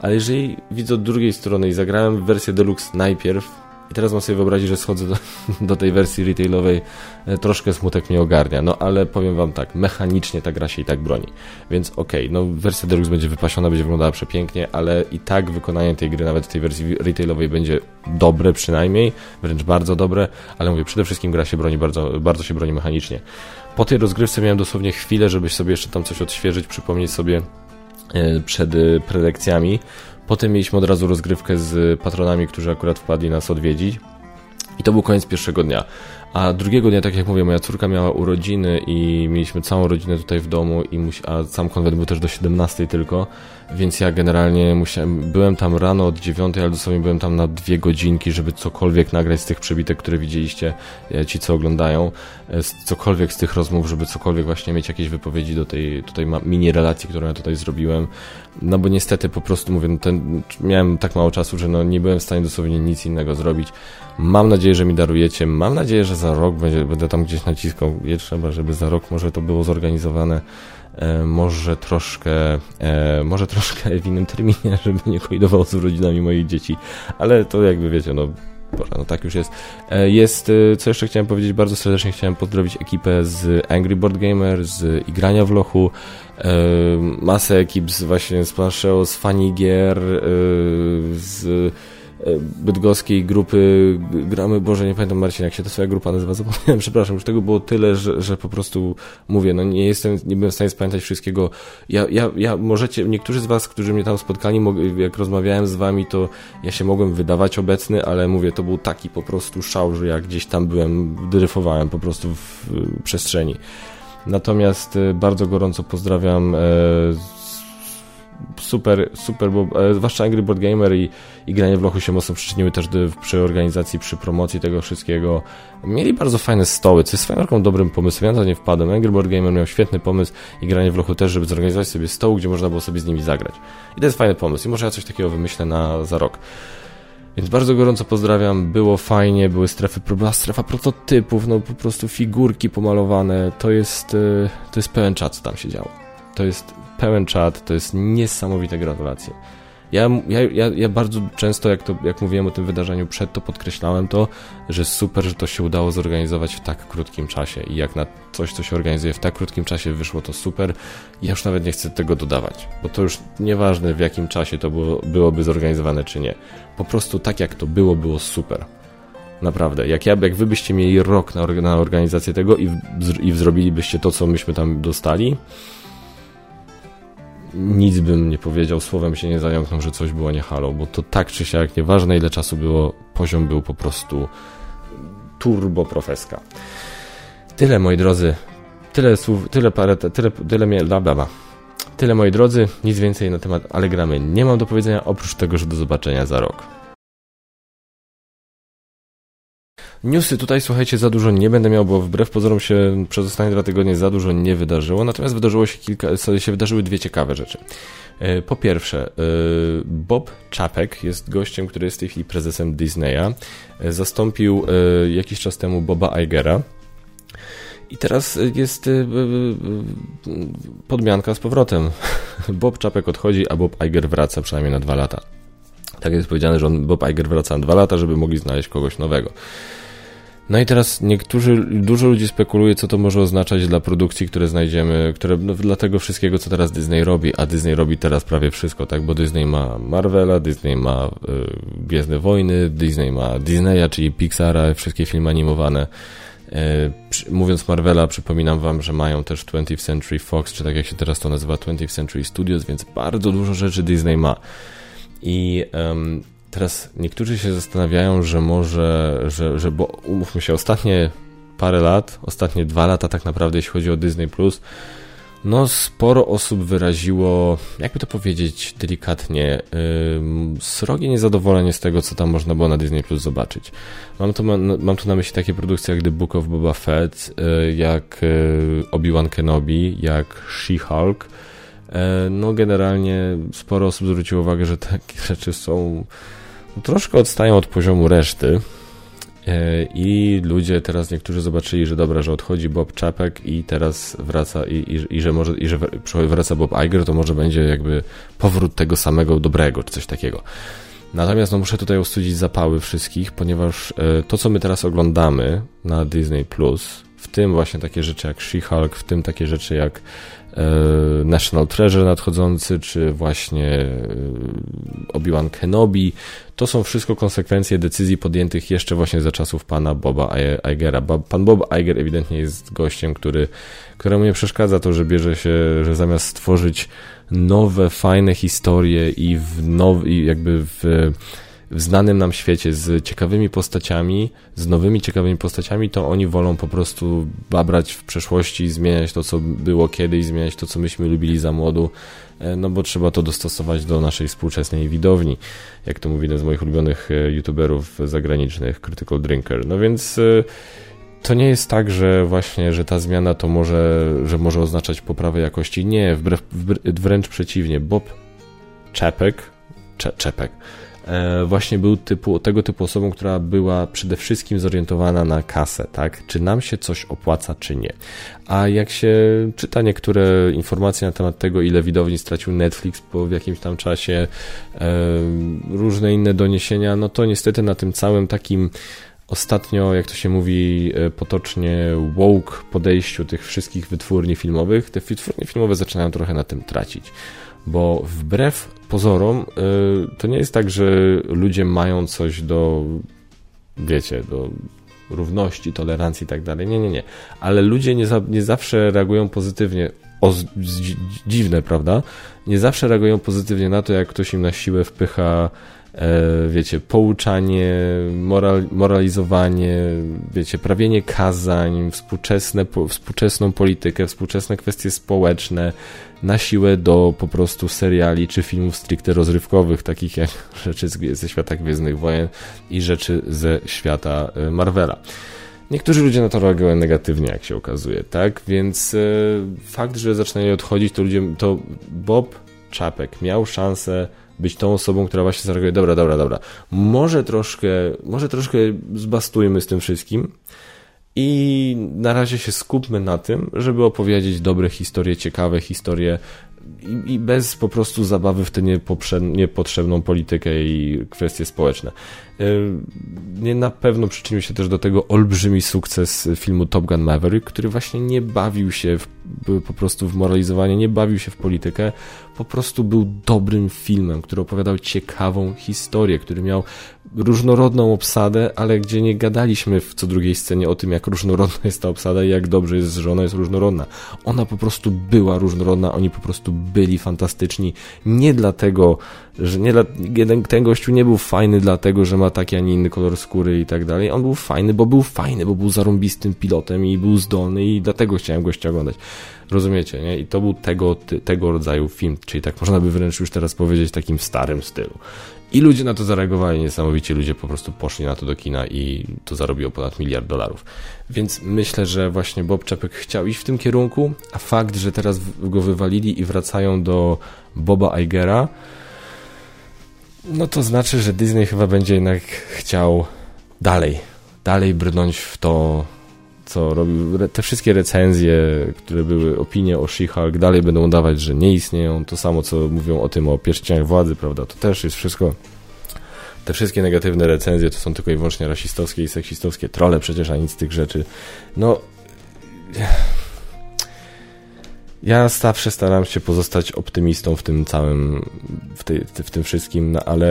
A: Ale jeżeli widzę od drugiej strony i zagrałem wersję deluxe najpierw, i teraz mam sobie wyobrazić, że schodzę do, do, tej wersji retailowej, e, troszkę smutek mnie ogarnia, no ale powiem wam tak, mechanicznie ta gra się i tak broni. Więc okej, okay, no wersja deluxe będzie wypasiona, będzie wyglądała przepięknie, ale i tak wykonanie tej gry nawet w tej wersji retailowej będzie dobre przynajmniej, wręcz bardzo dobre, ale mówię, przede wszystkim gra się broni bardzo, bardzo się broni mechanicznie. Po tej rozgrywce miałem dosłownie chwilę, żeby sobie jeszcze tam coś odświeżyć, przypomnieć sobie e, przed e, prelekcjami, Potem mieliśmy od razu rozgrywkę z patronami, którzy akurat wpadli nas odwiedzić. I to był koniec pierwszego dnia. A drugiego dnia, tak jak mówię, moja córka miała urodziny i mieliśmy całą rodzinę tutaj w domu, i a sam konwent był też do 17 tylko, więc ja generalnie musiałem, byłem tam rano od 9, ale dosłownie byłem tam na dwie godzinki, żeby cokolwiek nagrać z tych przebitek, które widzieliście, e, ci co oglądają, e, cokolwiek z tych rozmów, żeby cokolwiek właśnie mieć jakieś wypowiedzi do tej tutaj mini relacji, którą ja tutaj zrobiłem. No bo niestety po prostu mówię, no ten, miałem tak mało czasu, że no nie byłem w stanie dosłownie nic innego zrobić. Mam nadzieję, że mi darujecie. Mam nadzieję, że za rok będzie, będę tam gdzieś naciskał. Trzeba, żeby za rok może to było zorganizowane. E, może troszkę, e, może troszkę w innym terminie, żeby nie kolidował z rodzinami moich dzieci. Ale to jakby wiecie, no Boże, no tak już jest. E, jest, co jeszcze chciałem powiedzieć, bardzo serdecznie chciałem pozdrowić ekipę z Angry Board Gamer, z Igrania w Lochu, masę ekip z właśnie z Planszeo, z Fanigier, z E, bydgoskiej grupy gramy, Boże, nie pamiętam Marcin, jak się ta swoja grupa nazywa, zapomniałem, przepraszam, już tego było tyle, że, że po prostu mówię, no nie jestem, nie byłem w stanie spamiętać wszystkiego. Ja, ja, ja możecie, niektórzy z was, którzy mnie tam spotkali, jak rozmawiałem z wami, to ja się mogłem wydawać obecny, ale mówię, to był taki po prostu szał, że jak gdzieś tam byłem, dryfowałem po prostu w przestrzeni. Natomiast e, bardzo gorąco pozdrawiam e, super, super, bo e, zwłaszcza Angry Board Gamer i, i granie w lochu się mocno przyczyniły też do, przy organizacji, przy promocji tego wszystkiego. Mieli bardzo fajne stoły, co jest swoją dobrym pomysłem. Ja na to nie wpadłem. Angry Board Gamer miał świetny pomysł i granie w lochu też, żeby zorganizować sobie stoł, gdzie można było sobie z nimi zagrać. I to jest fajny pomysł i może ja coś takiego wymyślę na, za rok. Więc bardzo gorąco pozdrawiam, było fajnie, były strefy, była strefa prototypów, no po prostu figurki pomalowane, to jest, e, to jest pełen czat, co tam się działo. To jest pełen czat, to jest niesamowite gratulacje. Ja, ja, ja, bardzo często, jak, to, jak mówiłem o tym wydarzeniu przed, to podkreślałem to, że super, że to się udało zorganizować w tak krótkim czasie i jak na coś, co się organizuje w tak krótkim czasie wyszło to super, ja już nawet nie chcę tego dodawać, bo to już nieważne w jakim czasie to było, byłoby zorganizowane czy nie. Po prostu tak jak to było, było super. Naprawdę. Jak, ja, jak wy byście mieli rok na, na organizację tego i, w, i zrobilibyście to, co myśmy tam dostali, nic bym nie powiedział, słowem się nie zająknął, że coś było nie halo, bo to tak czy siak, nieważne ile czasu było, poziom był po prostu turbo profeska. Tyle, moi drodzy. Tyle słów, tyle parę, tyle, tyle mnie, bla, bla, bla. Tyle moi drodzy, nic więcej na temat Allegramy nie mam do powiedzenia, oprócz tego, że do zobaczenia za rok. Newsy tutaj, słuchajcie, za dużo nie będę miał, bo wbrew pozorom się przez ostatnie dwa tygodnie za dużo nie wydarzyło, natomiast wydarzyło się kilka, się wydarzyły dwie ciekawe rzeczy. E, po pierwsze, e, Bob Czapek jest gościem, który jest w tej chwili prezesem Disneya. E, zastąpił jakiś czas temu Boba Igera. I teraz jest podmianka z powrotem. Bob Czapek odchodzi, a Bob Iger wraca przynajmniej na dwa lata. Tak jest powiedziane, że on, Bob Iger wraca na dwa lata, żeby mogli znaleźć kogoś nowego. No i teraz niektórzy, dużo ludzi spekuluje, co to może oznaczać dla produkcji, które znajdziemy, które, no, dla tego wszystkiego, co teraz Disney robi, a Disney robi teraz prawie wszystko, tak, bo Disney ma Marvela, Disney ma y, Gwiezdne Wojny, Disney ma Disneya, czyli Pixara, wszystkie filmy animowane. Y, mówiąc Marvela, przypominam wam, że mają też 20th Century Fox, czy tak jak się teraz to nazywa, 20th Century Studios, więc bardzo dużo rzeczy Disney ma. I um, Teraz niektórzy się zastanawiają, że może, że, że bo umówmy się, ostatnie parę lat, ostatnie dwa lata tak naprawdę, jeśli chodzi o Disney Plus, no sporo osób wyraziło, jakby to powiedzieć delikatnie, yy, srogie niezadowolenie z tego, co tam można było na Disney Plus zobaczyć. Mam tu, mam, tu na myśli takie produkcje jak The Book of Boba Fett, yy, jak yy, Obi-Wan Kenobi, jak She-Hulk. Yy, no generalnie sporo osób zwróciło uwagę, że takie rzeczy są troszkę odstają od poziomu reszty. E, I ludzie teraz niektórzy zobaczyli, że dobra, że odchodzi Bob Czapek i teraz wraca i, i, i, że może i że wraca Bob Iger, to może będzie jakby powrót tego samego dobrego, czy coś takiego. Natomiast no, muszę tutaj ostudzić zapały wszystkich, ponieważ e, to, co my teraz oglądamy na Disney Plus, w tym właśnie takie rzeczy jak She-Hulk, w tym takie rzeczy jak E, National Treasure nadchodzący, czy właśnie e, Obi-Wan Kenobi. To są wszystko konsekwencje decyzji podjętych jeszcze właśnie za czasów pana Boba Igera. Pan Bob Iger ewidentnie jest gościem, który, któremu nie przeszkadza to, że bierze się, że zamiast stworzyć nowe, fajne historie i w nowy, jakby w w znanym nam świecie z ciekawymi postaciami, z nowymi ciekawymi postaciami, to oni wolą po prostu babrać w przeszłości, zmieniać to, co było kiedyś, zmieniać to, co myśmy lubili za młodu, e, no bo trzeba to dostosować do naszej współczesnej widowni, jak to mówi jeden z moich ulubionych e, youtuberów zagranicznych, Critical Drinker. No więc e, to nie jest tak, że właśnie, że ta zmiana to może, że może oznaczać poprawę jakości. Nie, wbrew, wręcz przeciwnie. Bob Czepek, Cze, Czepek, właśnie był typu, tego typu osobą, która była przede wszystkim zorientowana na kasę, tak? Czy nam się coś opłaca, czy nie. A jak się czyta niektóre informacje na temat tego, ile widowni stracił Netflix po jakimś tam czasie, e, różne inne doniesienia, no to niestety na tym całym takim ostatnio, jak to się mówi e, potocznie, woke podejściu tych wszystkich wytwórni filmowych, te wytwórnie filmowe zaczynają trochę na tym tracić bo wbrew pozorom y, to nie jest tak, że ludzie mają coś do, wiecie, do równości, tolerancji i tak dalej. Nie, nie, nie. Ale ludzie nie, za, nie zawsze reagują pozytywnie. O, dziwne, prawda? Nie zawsze reagują pozytywnie na to, jak ktoś im na siłę wpycha wiecie, pouczanie, moral, moralizowanie, wiecie, prawienie kazań, współczesne, po, współczesną politykę, współczesne kwestie społeczne, na siłę do po prostu seriali czy filmów stricte rozrywkowych, takich jak rzeczy ze świata Gwiezdnych Wojen i rzeczy ze świata e, Marvela. Niektórzy ludzie na to reagują negatywnie, jak się okazuje, tak? Więc e, fakt, że zaczynają odchodzić, to ludzie, to Bob Czapek miał szansę być tą osobą, która właśnie zareaguje, dobra, dobra, dobra, może troszkę, może troszkę zbastujmy z tym wszystkim i na razie się skupmy na tym, żeby opowiedzieć dobre historie, ciekawe historie i, i bez po prostu zabawy w tę niepotrzebną politykę i kwestie społeczne. Y, nie na pewno przyczynił się też do tego olbrzymi sukces filmu Top Gun Maverick, który właśnie nie bawił się w, po prostu w moralizowanie, nie bawił się w politykę, po prostu był dobrym filmem, który opowiadał ciekawą historię, który miał różnorodną obsadę, ale gdzie nie gadaliśmy w co drugiej scenie o tym, jak różnorodna jest ta obsada i jak dobrze jest, że ona jest różnorodna. Ona po prostu była różnorodna, oni po prostu byli fantastyczni. Nie dlatego, że nie dla, jeden, ten gościu nie był fajny dlatego, że ma taki, a nie inny kolor skóry i tak dalej. On był fajny, bo był fajny, bo był zarąbistym pilotem i był zdolny i dlatego chciałem gościa oglądać. Rozumiecie, nie? I to był tego, tego rodzaju film, czyli tak można by wręcz już teraz powiedzieć takim starym stylu. I ludzie na to zareagowali niesamowicie, ludzie po prostu poszli na to do kina i to zarobiło ponad miliard dolarów. Więc myślę, że właśnie Bob Czepek chciał iść w tym kierunku, a fakt, że teraz go wywalili i wracają do Boba Igera, no to znaczy, że Disney chyba będzie jednak chciał dalej, dalej brnąć w to, co robił. Te wszystkie recenzje, które były opinie o She-Hulk, dalej będą udawać, że nie istnieją. To samo, co mówią o tym, o pierścieniach władzy, prawda? To też jest wszystko. Te wszystkie negatywne recenzje to są tylko i wyłącznie rasistowskie i seksistowskie trole, przecież, a nic z tych rzeczy. No. Ja zawsze staram się pozostać optymistą w tym całym, w, tej, w tym wszystkim, no ale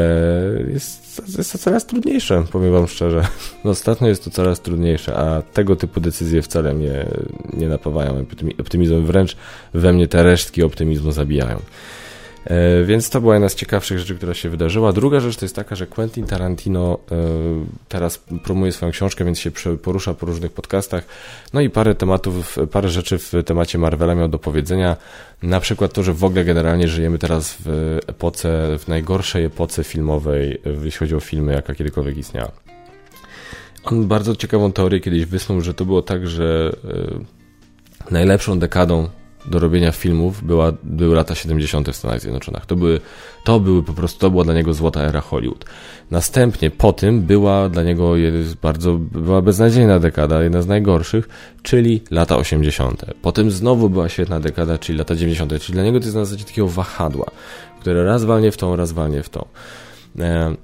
A: jest, jest to coraz trudniejsze, powiem wam szczerze. No, ostatnio jest to coraz trudniejsze, a tego typu decyzje wcale mnie nie napawają optymizmem, wręcz we mnie te resztki optymizmu zabijają. E, więc to była jedna z ciekawszych rzeczy, która się wydarzyła. Druga rzecz to jest taka, że Quentin Tarantino e, teraz promuje swoją książkę, więc się porusza po różnych podcastach. No i parę tematów, parę rzeczy w temacie Marvela miał do powiedzenia. Na przykład to, że w ogóle generalnie żyjemy teraz w epoce, w najgorszej epoce filmowej, jeśli chodzi o filmy, jaka kiedykolwiek istniała. On bardzo ciekawą teorię kiedyś wysnuł, że to było tak, że e, najlepszą dekadą do robienia filmów była, były lata 70. w Stanach Zjednoczonych. To były, to były po prostu, to była dla niego złota era Hollywood. Następnie po tym była dla niego bardzo, była beznadziejna dekada, jedna z najgorszych, czyli lata 80. Potem znowu była świetna dekada, czyli lata 90. Czyli dla niego to jest na zasadzie takiego wahadła, które raz walnie w tą, raz walnie w tą. E,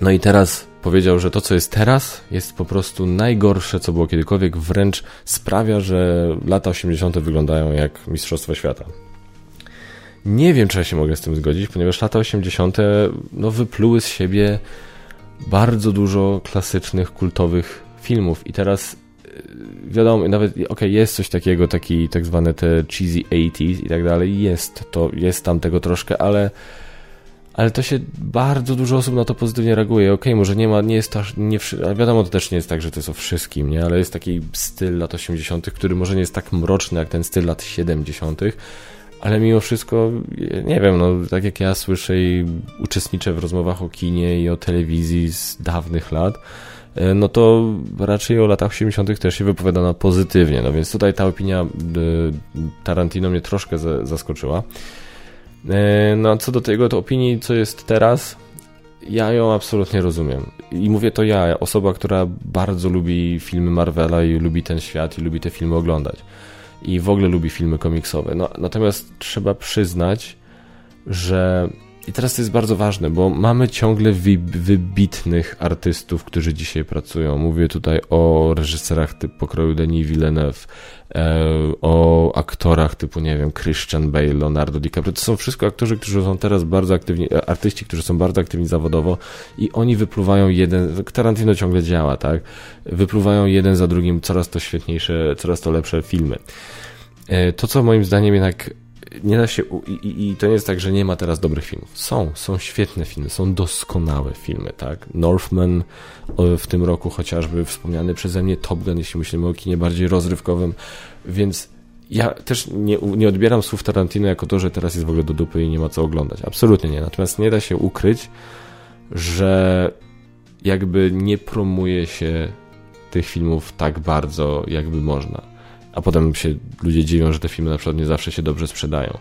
A: no i teraz powiedział, że to, co jest teraz, jest po prostu najgorsze, co było kiedykolwiek, wręcz sprawia, że lata 80. wyglądają jak Mistrzostwa Świata. Nie wiem, czy ja się mogę z tym zgodzić, ponieważ lata 80. No, wypluły z siebie bardzo dużo klasycznych, kultowych filmów i teraz y, wiadomo, nawet, okej, okay, jest coś takiego, taki tak zwane te cheesy 80s i tak dalej, jest to, jest tam tego troszkę, ale ale to się bardzo dużo osób na to pozytywnie reaguje. Okej, okay, może nie ma, nie jest to, nie, wiadomo, to też nie jest tak, że to jest o wszystkim, nie? Ale jest taki styl lat 80., który może nie jest tak mroczny jak ten styl lat 70., ale mimo wszystko, nie wiem, no tak jak ja słyszę i uczestniczę w rozmowach o kinie i o telewizji z dawnych lat, e, no to raczej o latach 80. też się wypowiadano pozytywnie. No więc tutaj ta opinia e, Tarantino mnie troszkę zaskoczyła. E, no, co do tego to opinii, co jest teraz, ja ją absolutnie rozumiem. I mówię to ja, osoba, która bardzo lubi filmy Marvela i lubi ten świat i lubi te filmy oglądać. I w ogóle lubi filmy komiksowe. No, natomiast trzeba przyznać, że i teraz to jest bardzo ważne, bo mamy ciągle wybitnych artystów, którzy dzisiaj pracują. Mówię tutaj o reżyserach typu pokroju Denis Villeneuve, e, o aktorach typu, nie wiem, Christian Bale, Leonardo DiCaprio. To są wszystko aktorzy, którzy są teraz bardzo aktywni, e, artyści, którzy są bardzo aktywni zawodowo i oni wypluwają jeden, Tarantino ciągle działa, tak? Wypluwają jeden za drugim coraz to świetniejsze, coraz to lepsze filmy. E, to, co moim zdaniem jednak nie da się. I, I, to nie jest tak, że nie ma teraz dobrych filmów. Są, są świetne filmy, są doskonałe filmy, tak? Northman w tym roku chociażby wspomniany przeze mnie Top Gun, jeśli myślimy o kinie bardziej rozrywkowym, więc ja też nie, nie odbieram słów Tarantino jako to, że teraz jest w ogóle do dupy i nie ma co oglądać. Absolutnie nie. Natomiast nie da się ukryć, że jakby nie promuje się tych filmów tak bardzo, jakby można a potem się ludzie dziwią, że te filmy na przykład nie zawsze się dobrze sprzedają.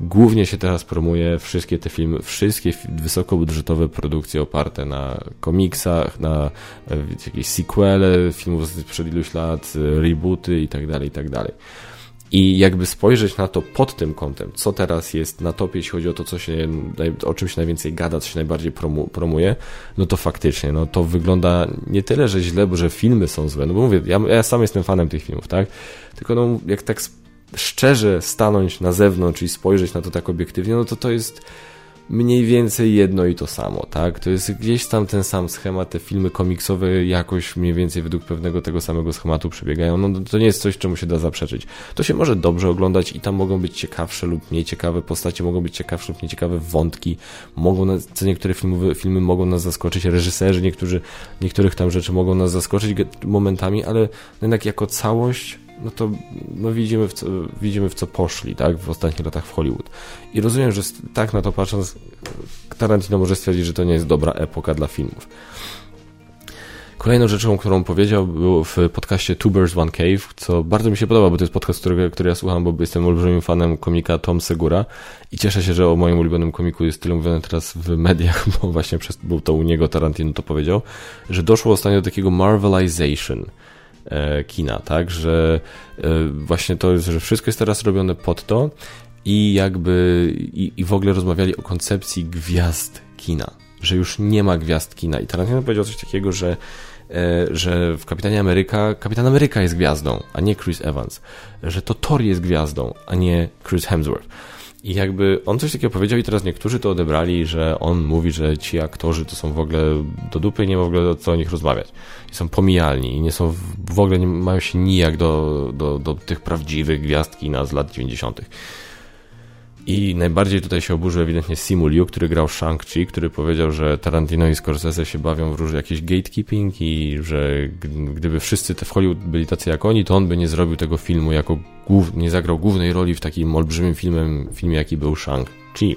A: Głównie się teraz promuje wszystkie te filmy, wszystkie wysokobudżetowe produkcje oparte na komiksach, na e, jakieś sequele filmów sprzed iluś lat, e, rebooty itd., tak itd. I jakby spojrzeć na to pod tym kątem, co teraz jest na topie, jeśli chodzi o to, co się, o czym się najwięcej gada, co się najbardziej promu, promuje, no to faktycznie, no to wygląda nie tyle, że źle, bo że filmy są złe, no bo mówię, ja, ja sam jestem fanem tych filmów, tak? Tylko no, jak tak szczerze stanąć na zewnątrz i spojrzeć na to tak obiektywnie, no to to jest mniej więcej jedno i to samo, tak? To jest gdzieś tam ten sam schemat, te filmy komiksowe jakoś mniej więcej według pewnego tego samego schematu przebiegają. No to nie jest coś, czemu się da zaprzeczyć. To się może dobrze oglądać i tam mogą być ciekawsze lub mniej ciekawe postacie, mogą być ciekawsze lub nieciekawe wątki, mogą nas, co niektóre filmy, filmy mogą nas zaskoczyć, reżyserzy niektórzy, niektórych tam rzeczy mogą nas zaskoczyć momentami, ale jednak jako całość no to no widzimy, w co, widzimy w co poszli tak, w ostatnich latach w Hollywood. I rozumiem, że tak na to patrząc, Tarantino może stwierdzić, że to nie jest dobra epoka dla filmów. Kolejną rzeczą, którą powiedział, było w podcaście Two Birds One Cave, co bardzo mi się podoba, bo to jest podcast, którego, który ja słucham, bo jestem olbrzymim fanem komika Tom Segura i cieszę się, że o moim ulubionym komiku jest tyle mówione teraz w mediach, bo właśnie przez, bo to u niego Tarantino to powiedział, że doszło ostatnio do takiego marvelization kina, tak, że e, właśnie to jest, że wszystko jest teraz robione pod to i jakby i, i w ogóle rozmawiali o koncepcji gwiazd kina, że już nie ma gwiazd kina. I Tarantino powiedział coś takiego, że e, że w Kapitanie Ameryka Kapitan Ameryka jest gwiazdą, a nie Chris Evans, że to Thor jest gwiazdą, a nie Chris Hemsworth. I jakby on coś takiego powiedział i teraz niektórzy to odebrali, że on mówi, że ci aktorzy to są w ogóle do dupy, nie ma w ogóle co o nich rozmawiać. I są pomijalni i nie są w ogóle nie mają się nijak do, do, do tych prawdziwych gwiazd kina z lat 90. I najbardziej tutaj się oburzył ewidentnie Simu Liu, który grał Shang-Chi, który powiedział, że Tarantino i Scorsese się bawią w różne jakieś gatekeeping i że gdyby wszyscy te w Hollywood byli tacy jak oni, to on by nie zrobił tego filmu jako głów, nie zagrał głównej roli w takim olbrzymim filmem, filmie jaki był Shang-Chi.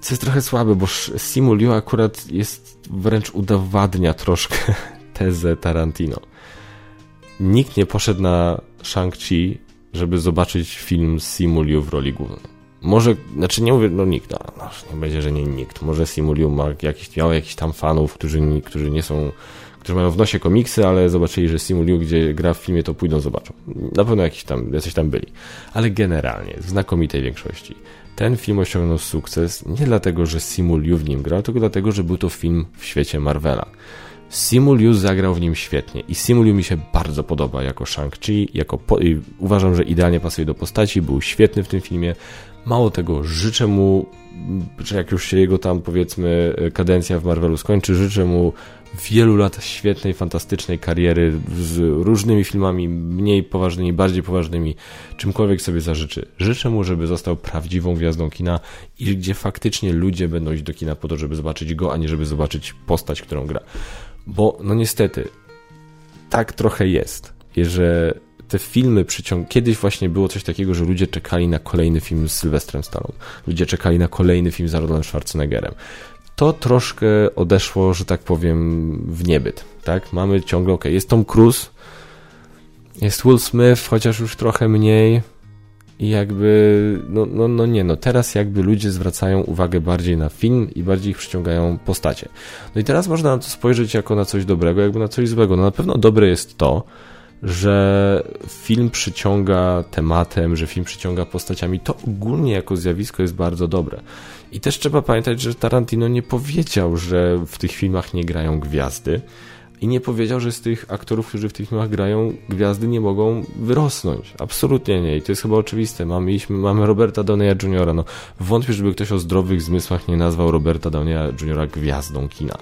A: Co jest trochę słabe, bo Simu Liu akurat jest wręcz udowadnia troszkę tezę Tarantino. Nikt nie poszedł na Shang-Chi żeby zobaczyć film Simuliu w roli głównej. Może, znaczy nie mówię, no nikt, no, no, nie będzie, że nie nikt. Może Simuliu ma jakiś, miał jakichś tam fanów, którzy, którzy nie są, którzy mają w nosie komiksy, ale zobaczyli, że Simuliu, gdzie gra w filmie, to pójdą, zobaczą. Na pewno jakiś tam, jacyś tam byli. Ale generalnie, w znakomitej większości, ten film osiągnął sukces nie dlatego, że Simuliu w nim grał, tylko dlatego, że był to film w świecie Marvela. Simuliu zagrał w nim świetnie i Simuliu mi się bardzo podoba jako Shang-Chi, jako po... uważam, że idealnie pasuje do postaci, był świetny w tym filmie. Mało tego, życzę mu, że jak już się jego tam powiedzmy kadencja w Marvelu skończy, życzę mu wielu lat świetnej, fantastycznej kariery z różnymi filmami, mniej poważnymi, bardziej poważnymi, czymkolwiek sobie zażyczy. Życzę mu, żeby został prawdziwą gwiazdą kina i gdzie faktycznie ludzie będą iść do kina po to, żeby zobaczyć go, a nie żeby zobaczyć postać, którą gra. Bo no niestety, tak trochę jest, że te filmy przyciąg... Kiedyś właśnie było coś takiego, że ludzie czekali na kolejny film z Sylwestrem Stallone. Ludzie czekali na kolejny film z Arnoldem Schwarzeneggerem. To troszkę odeszło, że tak powiem, w niebyt, tak? Mamy ciągle, ok, jest Tom Cruise, jest Will Smith, chociaż już trochę mniej, i jakby, no, no, no nie, no teraz jakby ludzie zwracają uwagę bardziej na film i bardziej ich przyciągają postacie. No i teraz można na to spojrzeć jako na coś dobrego, jakby na coś złego. No na pewno dobre jest to, że film przyciąga tematem, że film przyciąga postaciami. To ogólnie jako zjawisko jest bardzo dobre. I też trzeba pamiętać, że Tarantino nie powiedział, że w tych filmach nie grają gwiazdy i nie powiedział, że z tych aktorów, którzy w tych filmach grają, gwiazdy nie mogą wyrosnąć. Absolutnie nie. I to jest chyba oczywiste. Mamy, mamy Roberta Downeya Jr. No, wątpię, żeby ktoś o zdrowych zmysłach nie nazwał Roberta Downeya Jr. gwiazdą kina.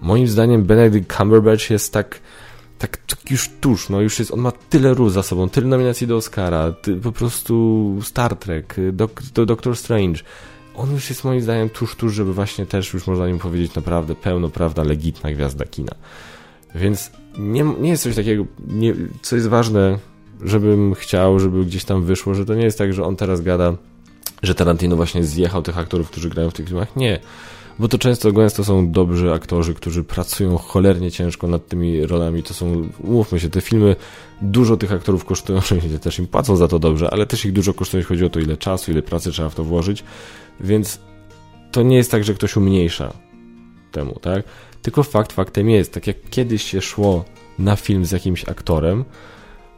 A: Moim zdaniem Benedict Cumberbatch jest tak, tak, tak już tuż, no już jest, on ma tyle ról za sobą, tyle nominacji do Oscara, ty, po prostu Star Trek, Dok, Doctor Strange. On już jest moim zdaniem tuż, tuż, żeby właśnie też już można im powiedzieć naprawdę pełnoprawna, legitna gwiazda kina. Więc nie, nie jest coś takiego, nie, co jest ważne, żebym chciał, żeby gdzieś tam wyszło, że to nie jest tak, że on teraz gada, że Tarantino właśnie zjechał tych aktorów, którzy grają w tych filmach. Nie. Bo to często, gęsto są dobrzy aktorzy, którzy pracują cholernie ciężko nad tymi rolami. To są, mówmy się, te filmy, dużo tych aktorów kosztują, oczywiście też im płacą za to dobrze, ale też ich dużo kosztuje, chodzi o to, ile czasu, ile pracy trzeba w to włożyć. Więc to nie jest tak, że ktoś umniejsza temu, tak? Tylko fakt faktem jest, tak jak kiedyś się szło na film z jakimś aktorem,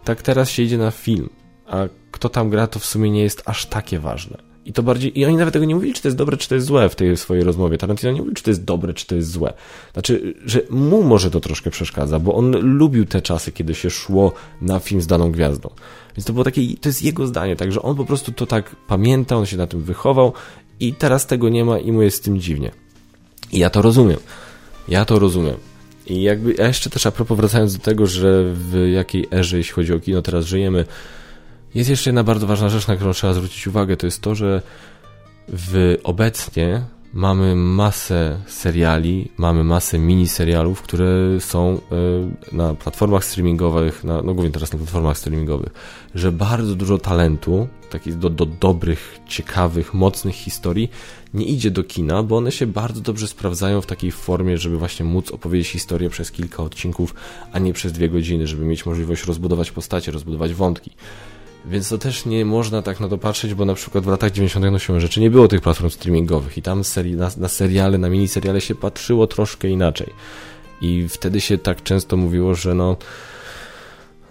A: tak teraz się idzie na film, a kto tam gra, to w sumie nie jest aż takie ważne. I to bardziej, i oni nawet tego nie mówili, czy to jest dobre, czy to jest złe w tej swojej rozmowie. Tarantino nie mówił, czy to jest dobre, czy to jest złe. Znaczy, że mu może to troszkę przeszkadza, bo on lubił te czasy, kiedy się szło na film z daną gwiazdą. Więc to było takie, to jest jego zdanie, także on po prostu to tak pamięta, on się na tym wychował I teraz tego nie ma i mu jest z tym dziwnie. I ja to rozumiem. Ja to rozumiem. I jakby, a jeszcze też a propos wracając do tego, że w jakiej erze, jeśli chodzi o kino, teraz żyjemy, jest jeszcze jedna bardzo ważna rzecz, na którą trzeba zwrócić uwagę, to jest to, że w obecnie mamy masę seriali, mamy masę miniserialów, które są e, na platformach streamingowych, na, no głównie teraz na platformach streamingowych, że bardzo dużo talentu, takich do, do dobrych, ciekawych, mocnych historii nie idzie do kina, bo one się bardzo dobrze sprawdzają w takiej formie, żeby właśnie móc opowiedzieć historię przez kilka odcinków, a nie przez dwie godziny, żeby mieć możliwość rozbudować postacie, rozbudować wątki. Więc to też nie można tak na to patrzeć, bo na przykład w latach 90. no się rzeczy nie było tych platform streamingowych i tam seri na, na seriale, na miniseriale się patrzyło troszkę inaczej. I wtedy się tak często mówiło, że no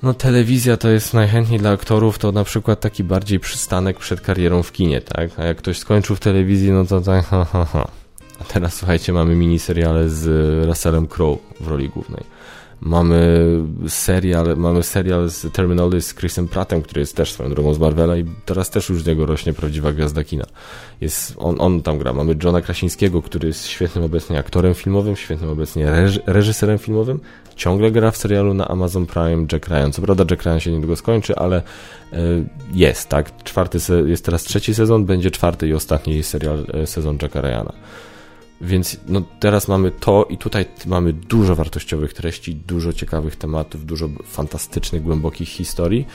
A: no telewizja to jest najchętniej dla aktorów to na przykład taki bardziej przystanek przed karierą w kinie, tak? A jak ktoś skończył w telewizji, no to tak ha, ha, ha. A teraz słuchajcie, mamy miniseriale z Russellem Crowe w roli głównej. Mamy serial, mamy serial z Terminally z Chrisem Prattem, który jest też swoją drogą z Marvela i teraz też już z niego rośnie prawdziwa gwiazda kina. Jest, on, on tam gra. Mamy Johna Krasińskiego, który jest świetnym obecnie aktorem filmowym, świetnym obecnie reż, reżyserem filmowym. Ciągle gra w serialu na Amazon Prime Jack Ryan. Co prawda Jack Ryan się niedługo skończy, ale y, jest, tak? Czwarty, jest teraz trzeci sezon, będzie czwarty i ostatni serial, e, sezon Jacka Ryana. Więc no, teraz mamy to i tutaj mamy dużo wartościowych treści, dużo ciekawych tematów, dużo fantastycznych, głębokich historii.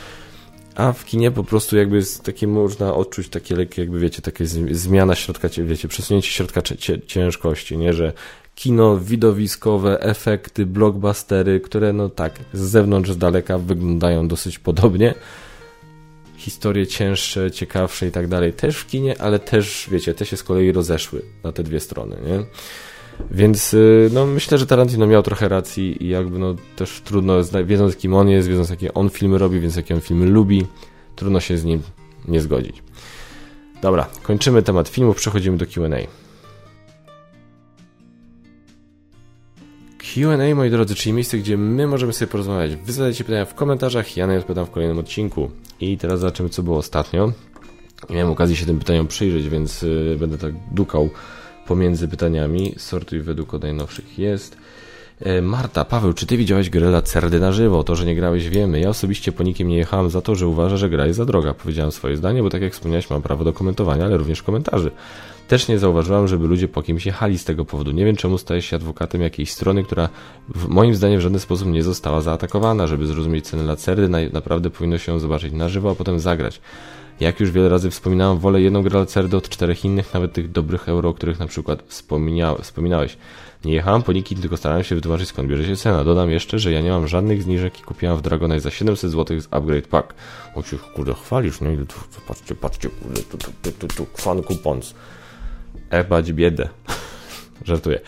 A: A w kinie po prostu jakby takie można odczuć takie lekkie, jakby wiecie, takie zmiana środka, wiecie, przesunięcie środka ciężkości, nie, że kino widowiskowe, efekty, blockbustery, które no tak, z zewnątrz, z daleka wyglądają dosyć podobnie, historie cięższe, ciekawsze i tak dalej też w kinie, ale też, wiecie, te się z kolei rozeszły na te dwie strony, nie? Więc y, no, myślę, że Tarantino miał trochę racji i jakby no też trudno, wiedząc kim on jest, wiedząc jakie on filmy robi, więc jakie on filmy lubi, trudno się z nim nie zgodzić. Dobra, kończymy temat filmów, przechodzimy do Q&A. Q&A, moi drodzy, czyli miejsce, gdzie my możemy sobie porozmawiać. Wy zadajcie pytania w komentarzach, ja na nie odpowiadam w kolejnym odcinku. I teraz zobaczymy, co było ostatnio. Miałem okazji się tym pytaniom przyjrzeć, więc y, będę tak dukał pomiędzy pytaniami. Sortuj według najnowszych jest. E, Marta, Paweł, czy ty widziałeś grę Lacerdy na żywo? To, że nie grałeś, wiemy. Ja osobiście po nikim nie jechałem za to, że uważa, że gra jest za droga. Powiedziałem swoje zdanie, bo tak jak wspomniałeś, mam prawo do komentowania, ale również komentarzy. Też nie zauważyłam, żeby ludzie po kimś jechali z tego powodu. Nie wiem, czemu stajesz się adwokatem jakiejś strony, która w moim zdaniem w żaden sposób nie została zaatakowana. Żeby zrozumieć cenę Lacerdy, naprawdę powinno się ją zobaczyć na żywo, a potem zagrać. Jak już wiele razy wspominałem, wolę jedną grę Lacerdy od czterech innych, nawet tych dobrych euro, o których na przykład wspominałeś. Nie jechałem po nikim, tylko starałem się wytłumaczyć skąd bierze się cena. Dodam jeszcze, że ja nie mam żadnych zniżek i kupiłem w Dragonite za 700 zł z Upgrade Pack. O się kurde chwalisz, no i patrzcie, patrzcie, kurde, tu, tu, tu, tu, tu. Ebać biedę. Żartuję.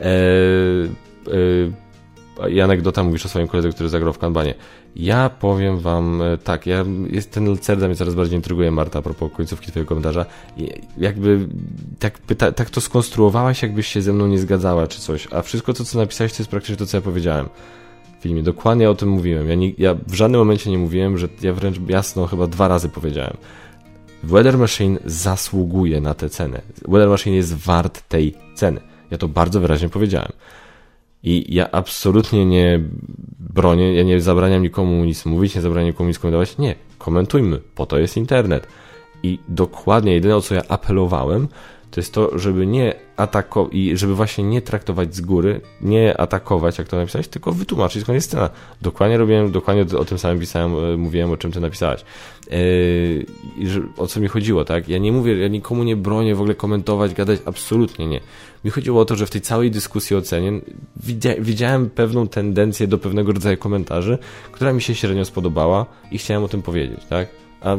A: Eee, eee, anegdota mówisz o swoim koledze, który zagrał w kanbanie. Ja powiem wam e, tak, ja, jest, ten Lacerda mnie coraz bardziej intryguje, Marta, a propos końcówki twojego komentarza. Jakby tak, pyta, tak to skonstruowałaś, jakbyś się ze mną nie zgadzała, czy coś. A wszystko to, co napisałeś, to jest praktycznie to, co ja powiedziałem w filmie. Dokładnie o tym mówiłem. Ja, nie, ja w żadnym momencie nie mówiłem, że ja wręcz jasno chyba dwa razy powiedziałem. Weather Machine zasługuje na tę cenę. Weather Machine jest wart tej ceny. Ja to bardzo wyraźnie powiedziałem. I ja absolutnie nie bronię, ja nie zabraniam nikomu nic mówić, nie zabraniam nikomu nic komentować. Nie, komentujmy, po to jest internet. I dokładnie jedyne, o co ja apelowałem, to jest to, żeby nie atakować i żeby właśnie nie traktować z góry, nie atakować, jak to napisałeś, tylko wytłumaczyć, skąd jest scena. Dokładnie robiłem, dokładnie o tym samym pisałem, e, mówiłem, o czym ty napisałeś. Yy, że, o co mi chodziło, tak? Ja nie mówię, ja nikomu nie bronię w ogóle komentować, gadać, absolutnie nie. Mi chodziło o to, że w tej całej dyskusji o cenie widziałem pewną tendencję do pewnego rodzaju komentarzy, która mi się średnio spodobała i chciałem o tym powiedzieć, tak? A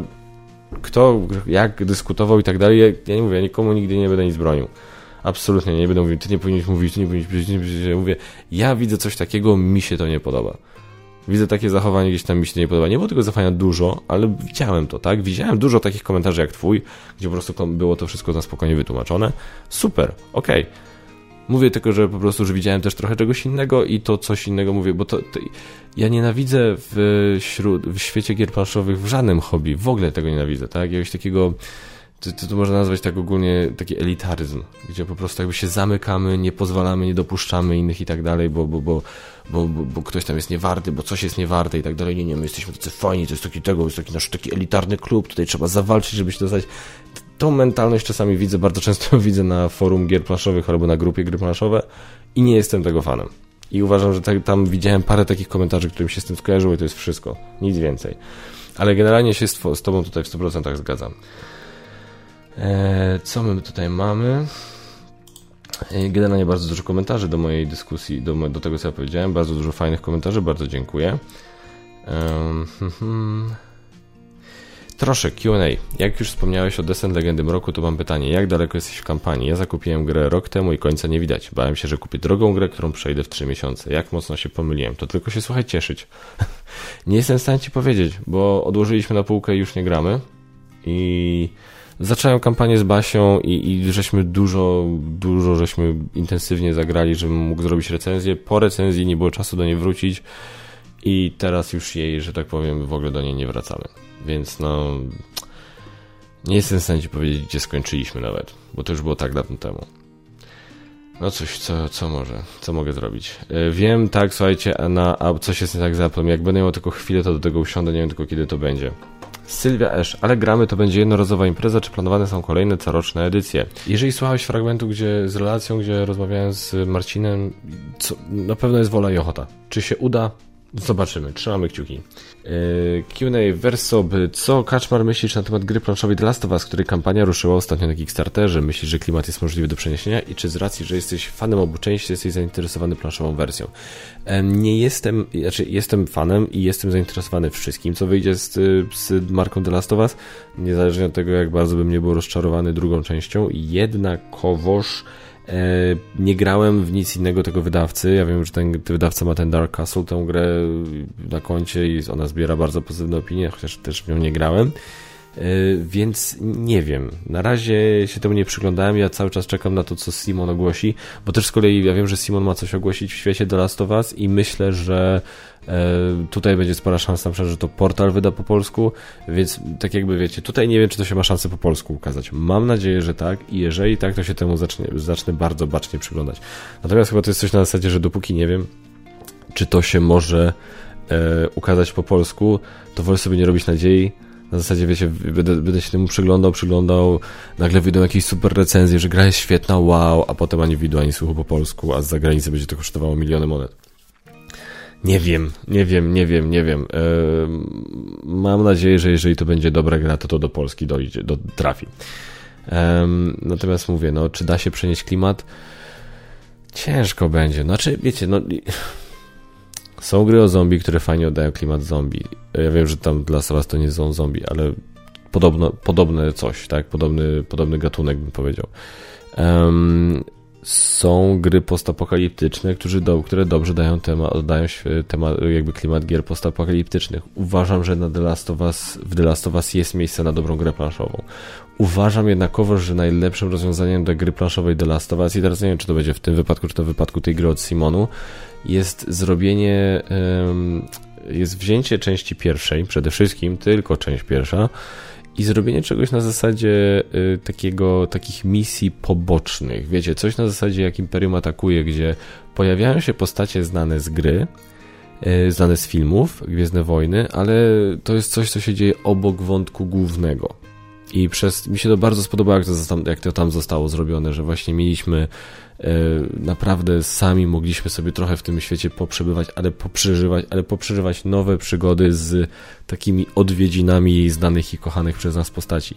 A: kto, jak dyskutował i tak dalej, ja, ja nie mówię, ja nikomu nigdy nie będę nic bronił. Absolutnie nie będę mówił, ty nie powinieneś mówić, ty nie powinieneś mówić, ty nie powinieneś mówić. Mówię, ja widzę coś takiego, mi się to nie podoba. Widzę takie zachowanie, gdzieś tam mi się nie podoba. Nie było tego zachowania dużo, ale widziałem to, tak? Widziałem dużo takich komentarzy jak twój, gdzie po prostu było to wszystko na spokojnie wytłumaczone. Super, okej. Okay. Mówię tylko, że po prostu, że widziałem też trochę czegoś innego i to coś innego mówię, bo to, to ja nienawidzę w, śród, w świecie gier planszowych w żadnym hobby, w ogóle tego nienawidzę, tak? Jakiegoś takiego to, to, to można nazwać tak ogólnie taki elitaryzm, gdzie po prostu jakby się zamykamy, nie pozwalamy, nie dopuszczamy innych i tak dalej, bo, bo, bo, bo, bo, bo ktoś tam jest niewarty, bo coś jest niewarte i tak dalej. Nie, nie, my jesteśmy tacy fajni, to jest taki tego, jest taki nasz taki elitarny klub, tutaj trzeba zawalczyć, żeby się dostać. Tą mentalność czasami widzę, bardzo często widzę na forum gier planszowych albo na grupie gry planszowe i nie jestem tego fanem. I uważam, że tak, tam widziałem parę takich komentarzy, którym się z tym skojarzyło i to jest wszystko. Nic więcej. Ale generalnie się z, z Tobą tutaj w 100% zgadzam. Eee, co my tutaj mamy? Eee, generalnie bardzo dużo komentarzy do mojej dyskusji, do, do tego co ja powiedziałem. Bardzo dużo fajnych komentarzy, bardzo dziękuję. Eee, Troszkę Q&A. Jak już wspomniałeś o Descent Legendy Mroku, to mam pytanie, jak daleko jesteś w kampanii? Ja zakupiłem grę rok temu i końca nie widać. Bałem się, że kupię drogą grę, którą przejdę w 3 miesiące. Jak mocno się pomyliłem? To tylko się słuchaj cieszyć. nie jestem w stanie ci powiedzieć, bo odłożyliśmy na półkę i już nie gramy. I zacząłem kampanię z Basią i, i żeśmy dużo, dużo żeśmy intensywnie zagrali, żebym mógł zrobić recenzję. Po recenzji nie było czasu do niej wrócić i teraz już jej, że tak powiem, w ogóle do niej nie wracamy. Więc no. Nie jestem w stanie ci powiedzieć, gdzie skończyliśmy nawet, bo to już było tak dawno temu. No coś, co, co może, co mogę zrobić? E, wiem, tak, słuchajcie, na, a coś jest nie tak z Applem. Jak będę miał tylko chwilę, to do tego usiądę, nie wiem tylko kiedy to będzie. Sylwia Esz, ale gramy to będzie jednorazowa impreza, czy planowane są kolejne coroczne edycje? Jeżeli słuchałeś fragmentu gdzie, z relacją, gdzie rozmawiałem z Marcinem, co, na pewno jest wola i ochota. Czy się uda? Zobaczymy, trzymamy kciuki. Yy, Q&A Verso, co Kaczmar myślisz na temat gry planszowej The Last of Us, której kampania ruszyła ostatnio na Kickstarterze? Myślisz, że klimat jest możliwy do przeniesienia i czy z racji, że jesteś fanem obu części, jesteś zainteresowany planszową wersją? Nie jestem, znaczy jestem fanem i jestem zainteresowany wszystkim, co wyjdzie z, z marką The Last of Us, niezależnie od tego, jak bardzo bym nie był rozczarowany drugą częścią, jednakowoż E, nie grałem w nic innego tego wydawcy. Ja wiem, że ten wydawca ma ten Dark Castle, tę grę na koncie i ona zbiera bardzo pozytywne opinie, chociaż też w nią nie grałem. E, więc nie wiem. Na razie się temu nie przyglądałem. Ja cały czas czekam na to, co Simon ogłosi, bo też z kolei ja wiem, że Simon ma coś ogłosić w świecie The Last of Us i myślę, że e, tutaj będzie spora szansa, że to portal wyda po polsku, więc tak jakby wiecie, tutaj nie wiem, czy to się ma szansę po polsku ukazać. Mam nadzieję, że tak i jeżeli tak, to się temu zacznie, zacznę bardzo bacznie przyglądać. Natomiast chyba to jest coś na zasadzie, że dopóki nie wiem, czy to się może e, ukazać po polsku, to wolę sobie nie robić nadziei, na zasadzie, wiecie, będę, będę się temu przyglądał, przyglądał, nagle wyjdą jakieś super recenzje, że gra jest świetna, wow, a potem ani widu, ani słuchu po polsku, a z zagranicy będzie to kosztowało miliony monet. Nie wiem, nie wiem, nie wiem, nie wiem. Mam nadzieję, że jeżeli to będzie dobra gra, to to do Polski dojdzie, do, trafi. Natomiast mówię, no, czy da się przenieść klimat? Ciężko będzie. Znaczy, wiecie, no są gry o zombie, które fajnie oddają klimat zombie. Ja wiem, że tam dla Us to nie są zombie, ale podobno, podobne coś, tak? Podobny, podobny gatunek bym powiedział. Um, są gry postapokaliptyczne, którzy do, które dobrze dają temat, oddają temat, jakby klimat gier postapokaliptycznych. Uważam, że na The Last of Us, w The Last of Us jest miejsce na dobrą grę planszową. Uważam jednakowoż, że najlepszym rozwiązaniem do gry planszowej The Last of Us, i teraz nie wiem, czy to będzie w tym wypadku, czy to w wypadku tej gry od Simonu, jest zrobienie, jest wzięcie części pierwszej, przede wszystkim tylko część pierwsza, i zrobienie czegoś na zasadzie y, takiego, takich misji pobocznych. Wiecie, coś na zasadzie jak Imperium atakuje, gdzie pojawiają się postacie znane z gry, y, znane z filmów, Gwiezdne Wojny, ale to jest coś, co się dzieje obok wątku głównego. I przez, mi się to bardzo spodobało, jak to, jak to tam zostało zrobione, że właśnie mieliśmy naprawdę sami mogliśmy sobie trochę w tym świecie poprzebywać, ale poprzeżywać, ale poprzeżywać nowe przygody z takimi odwiedzinami jej znanych i kochanych przez nas postaci.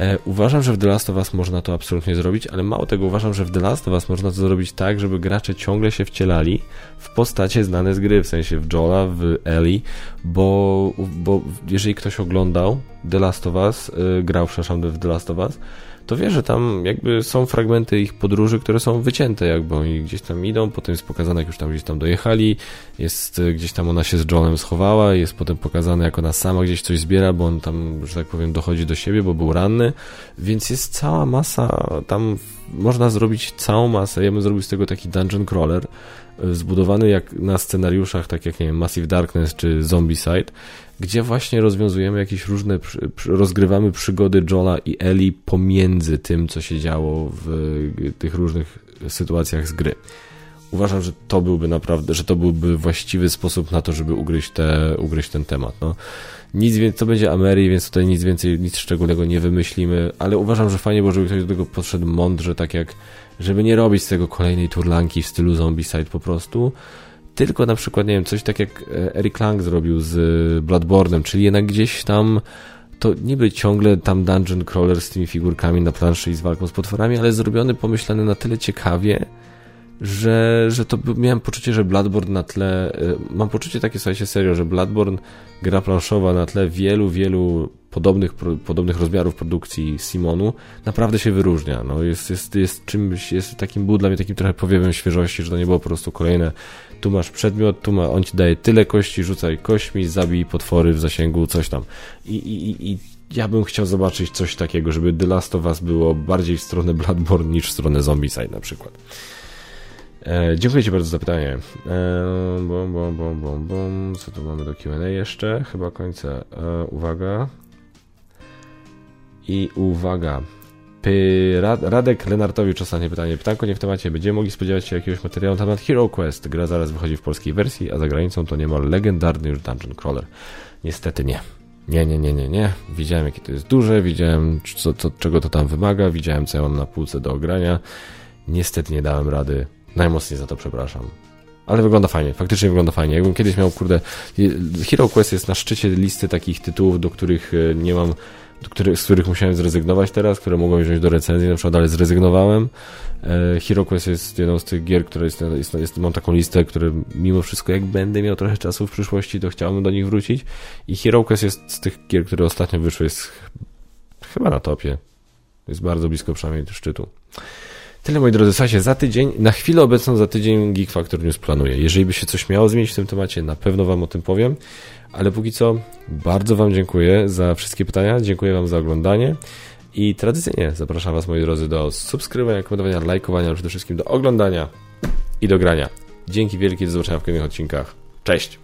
A: E, uważam, że w The Last of Us można to absolutnie zrobić, ale mało tego uważam, że w The Last of Us można to zrobić tak, żeby gracze ciągle się wcielali w postacie znane z gry, w sensie w Joela, w Ellie, bo, bo jeżeli ktoś oglądał The Last of Us, e, grał, przepraszam, w The Last of Us, to wie, że tam jakby są fragmenty ich podróży, które są wycięte jakby. Oni gdzieś tam idą, potem jest pokazane jak już tam gdzieś tam dojechali, jest e, gdzieś tam ona się z Johnem schowała, jest potem pokazane jak ona sama gdzieś coś zbiera, bo on tam, że tak powiem, dochodzi do siebie, bo był ranny, więc jest cała masa, tam można zrobić całą masę, ja bym zrobił z tego taki dungeon crawler, zbudowany jak na scenariuszach, tak jak nie wiem, Massive Darkness czy Zombicide, gdzie właśnie rozwiązujemy jakieś różne, rozgrywamy przygody Joela i Ellie pomiędzy tym, co się działo w tych różnych sytuacjach z gry. Uważam, że to byłby naprawdę, że to byłby właściwy sposób na to, żeby ugryźć, te, ugryźć ten temat. No. Nic więcej, to będzie Amery, więc tutaj nic więcej, nic szczególnego nie wymyślimy, ale uważam, że fajnie było, żeby ktoś do tego podszedł mądrze, tak jak, żeby nie robić z tego kolejnej turlanki w stylu Zombicide po prostu, tylko na przykład, nie wiem, coś tak jak e, Eric Lang zrobił z Bloodborne'em, czyli jednak gdzieś tam to niby ciągle tam dungeon crawler z tymi figurkami na planszy i z walką z potworami, ale zrobiony, pomyślany na tyle ciekawie, że, że to miałem poczucie, że Bloodborne na tle, y, mam poczucie takie, słuchajcie, serio, że Bloodborne, gra planszowa na tle wielu, wielu podobnych, podobnych rozmiarów produkcji Simonu naprawdę się wyróżnia. No, jest, jest, jest czymś, jest takim, był dla mnie takim trochę powiewem świeżości, że to nie było po prostu kolejne tu masz przedmiot, tu ma, on ci daje tyle kości, rzucaj kośćmi, zabij potwory w zasięgu, coś tam. I, i, i ja bym chciał zobaczyć coś takiego, żeby The Last of Us było bardziej w stronę Bloodborne niż w stronę Zombicide na przykład. E, dziękuję Ci bardzo za pytanie. E, bum, bum, bum, bum, bum. Co tu mamy do QA jeszcze? Chyba końca. E, uwaga. I uwaga. Radek Lenartowicz, ostatnie pytanie. Pytanko nie w temacie. Będziemy mogli spodziewać się jakiegoś materiału na temat Hero Quest. Gra zaraz wychodzi w polskiej wersji, a za granicą to niemal legendarny już Dungeon Crawler. Niestety nie. Nie, nie, nie, nie, nie. Widziałem, jakie to jest duże, widziałem, co, co, czego to tam wymaga, widziałem, co ja mam na półce do ogrania. Niestety nie dałem rady Najmocniej za to przepraszam. Ale wygląda fajnie, faktycznie wygląda fajnie. Jakbym kiedyś miał, kurde, Hero Quest jest na szczycie listy takich tytułów, do których e, nie mam, do których, z których musiałem zrezygnować teraz, które mogłem wziąć do recenzji, na przykład, ale zrezygnowałem. E, Hero Quest jest jedną z tych gier, które jest, jest, jest, mam taką listę, które mimo wszystko, jak będę miał trochę czasu w przyszłości, to chciałbym do nich wrócić. I Hero Quest jest z tych gier, które ostatnio wyszły, jest chyba na topie. Jest bardzo blisko przynajmniej szczytu. Tyle moi drodzy, słuchajcie, za tydzień, na chwilę obecną za tydzień Geek Factor News planuję. Jeżeli by się coś miało zmienić w tym temacie, na pewno Wam o tym powiem. Ale póki co, bardzo Wam dziękuję za wszystkie pytania, dziękuję Wam za oglądanie i tradycyjnie zapraszam Was, moi drodzy, do subskrybowania, komentowania, lajkowania, przede wszystkim do oglądania i do grania. Dzięki wielkie, do zobaczenia w kolejnych odcinkach. Cześć!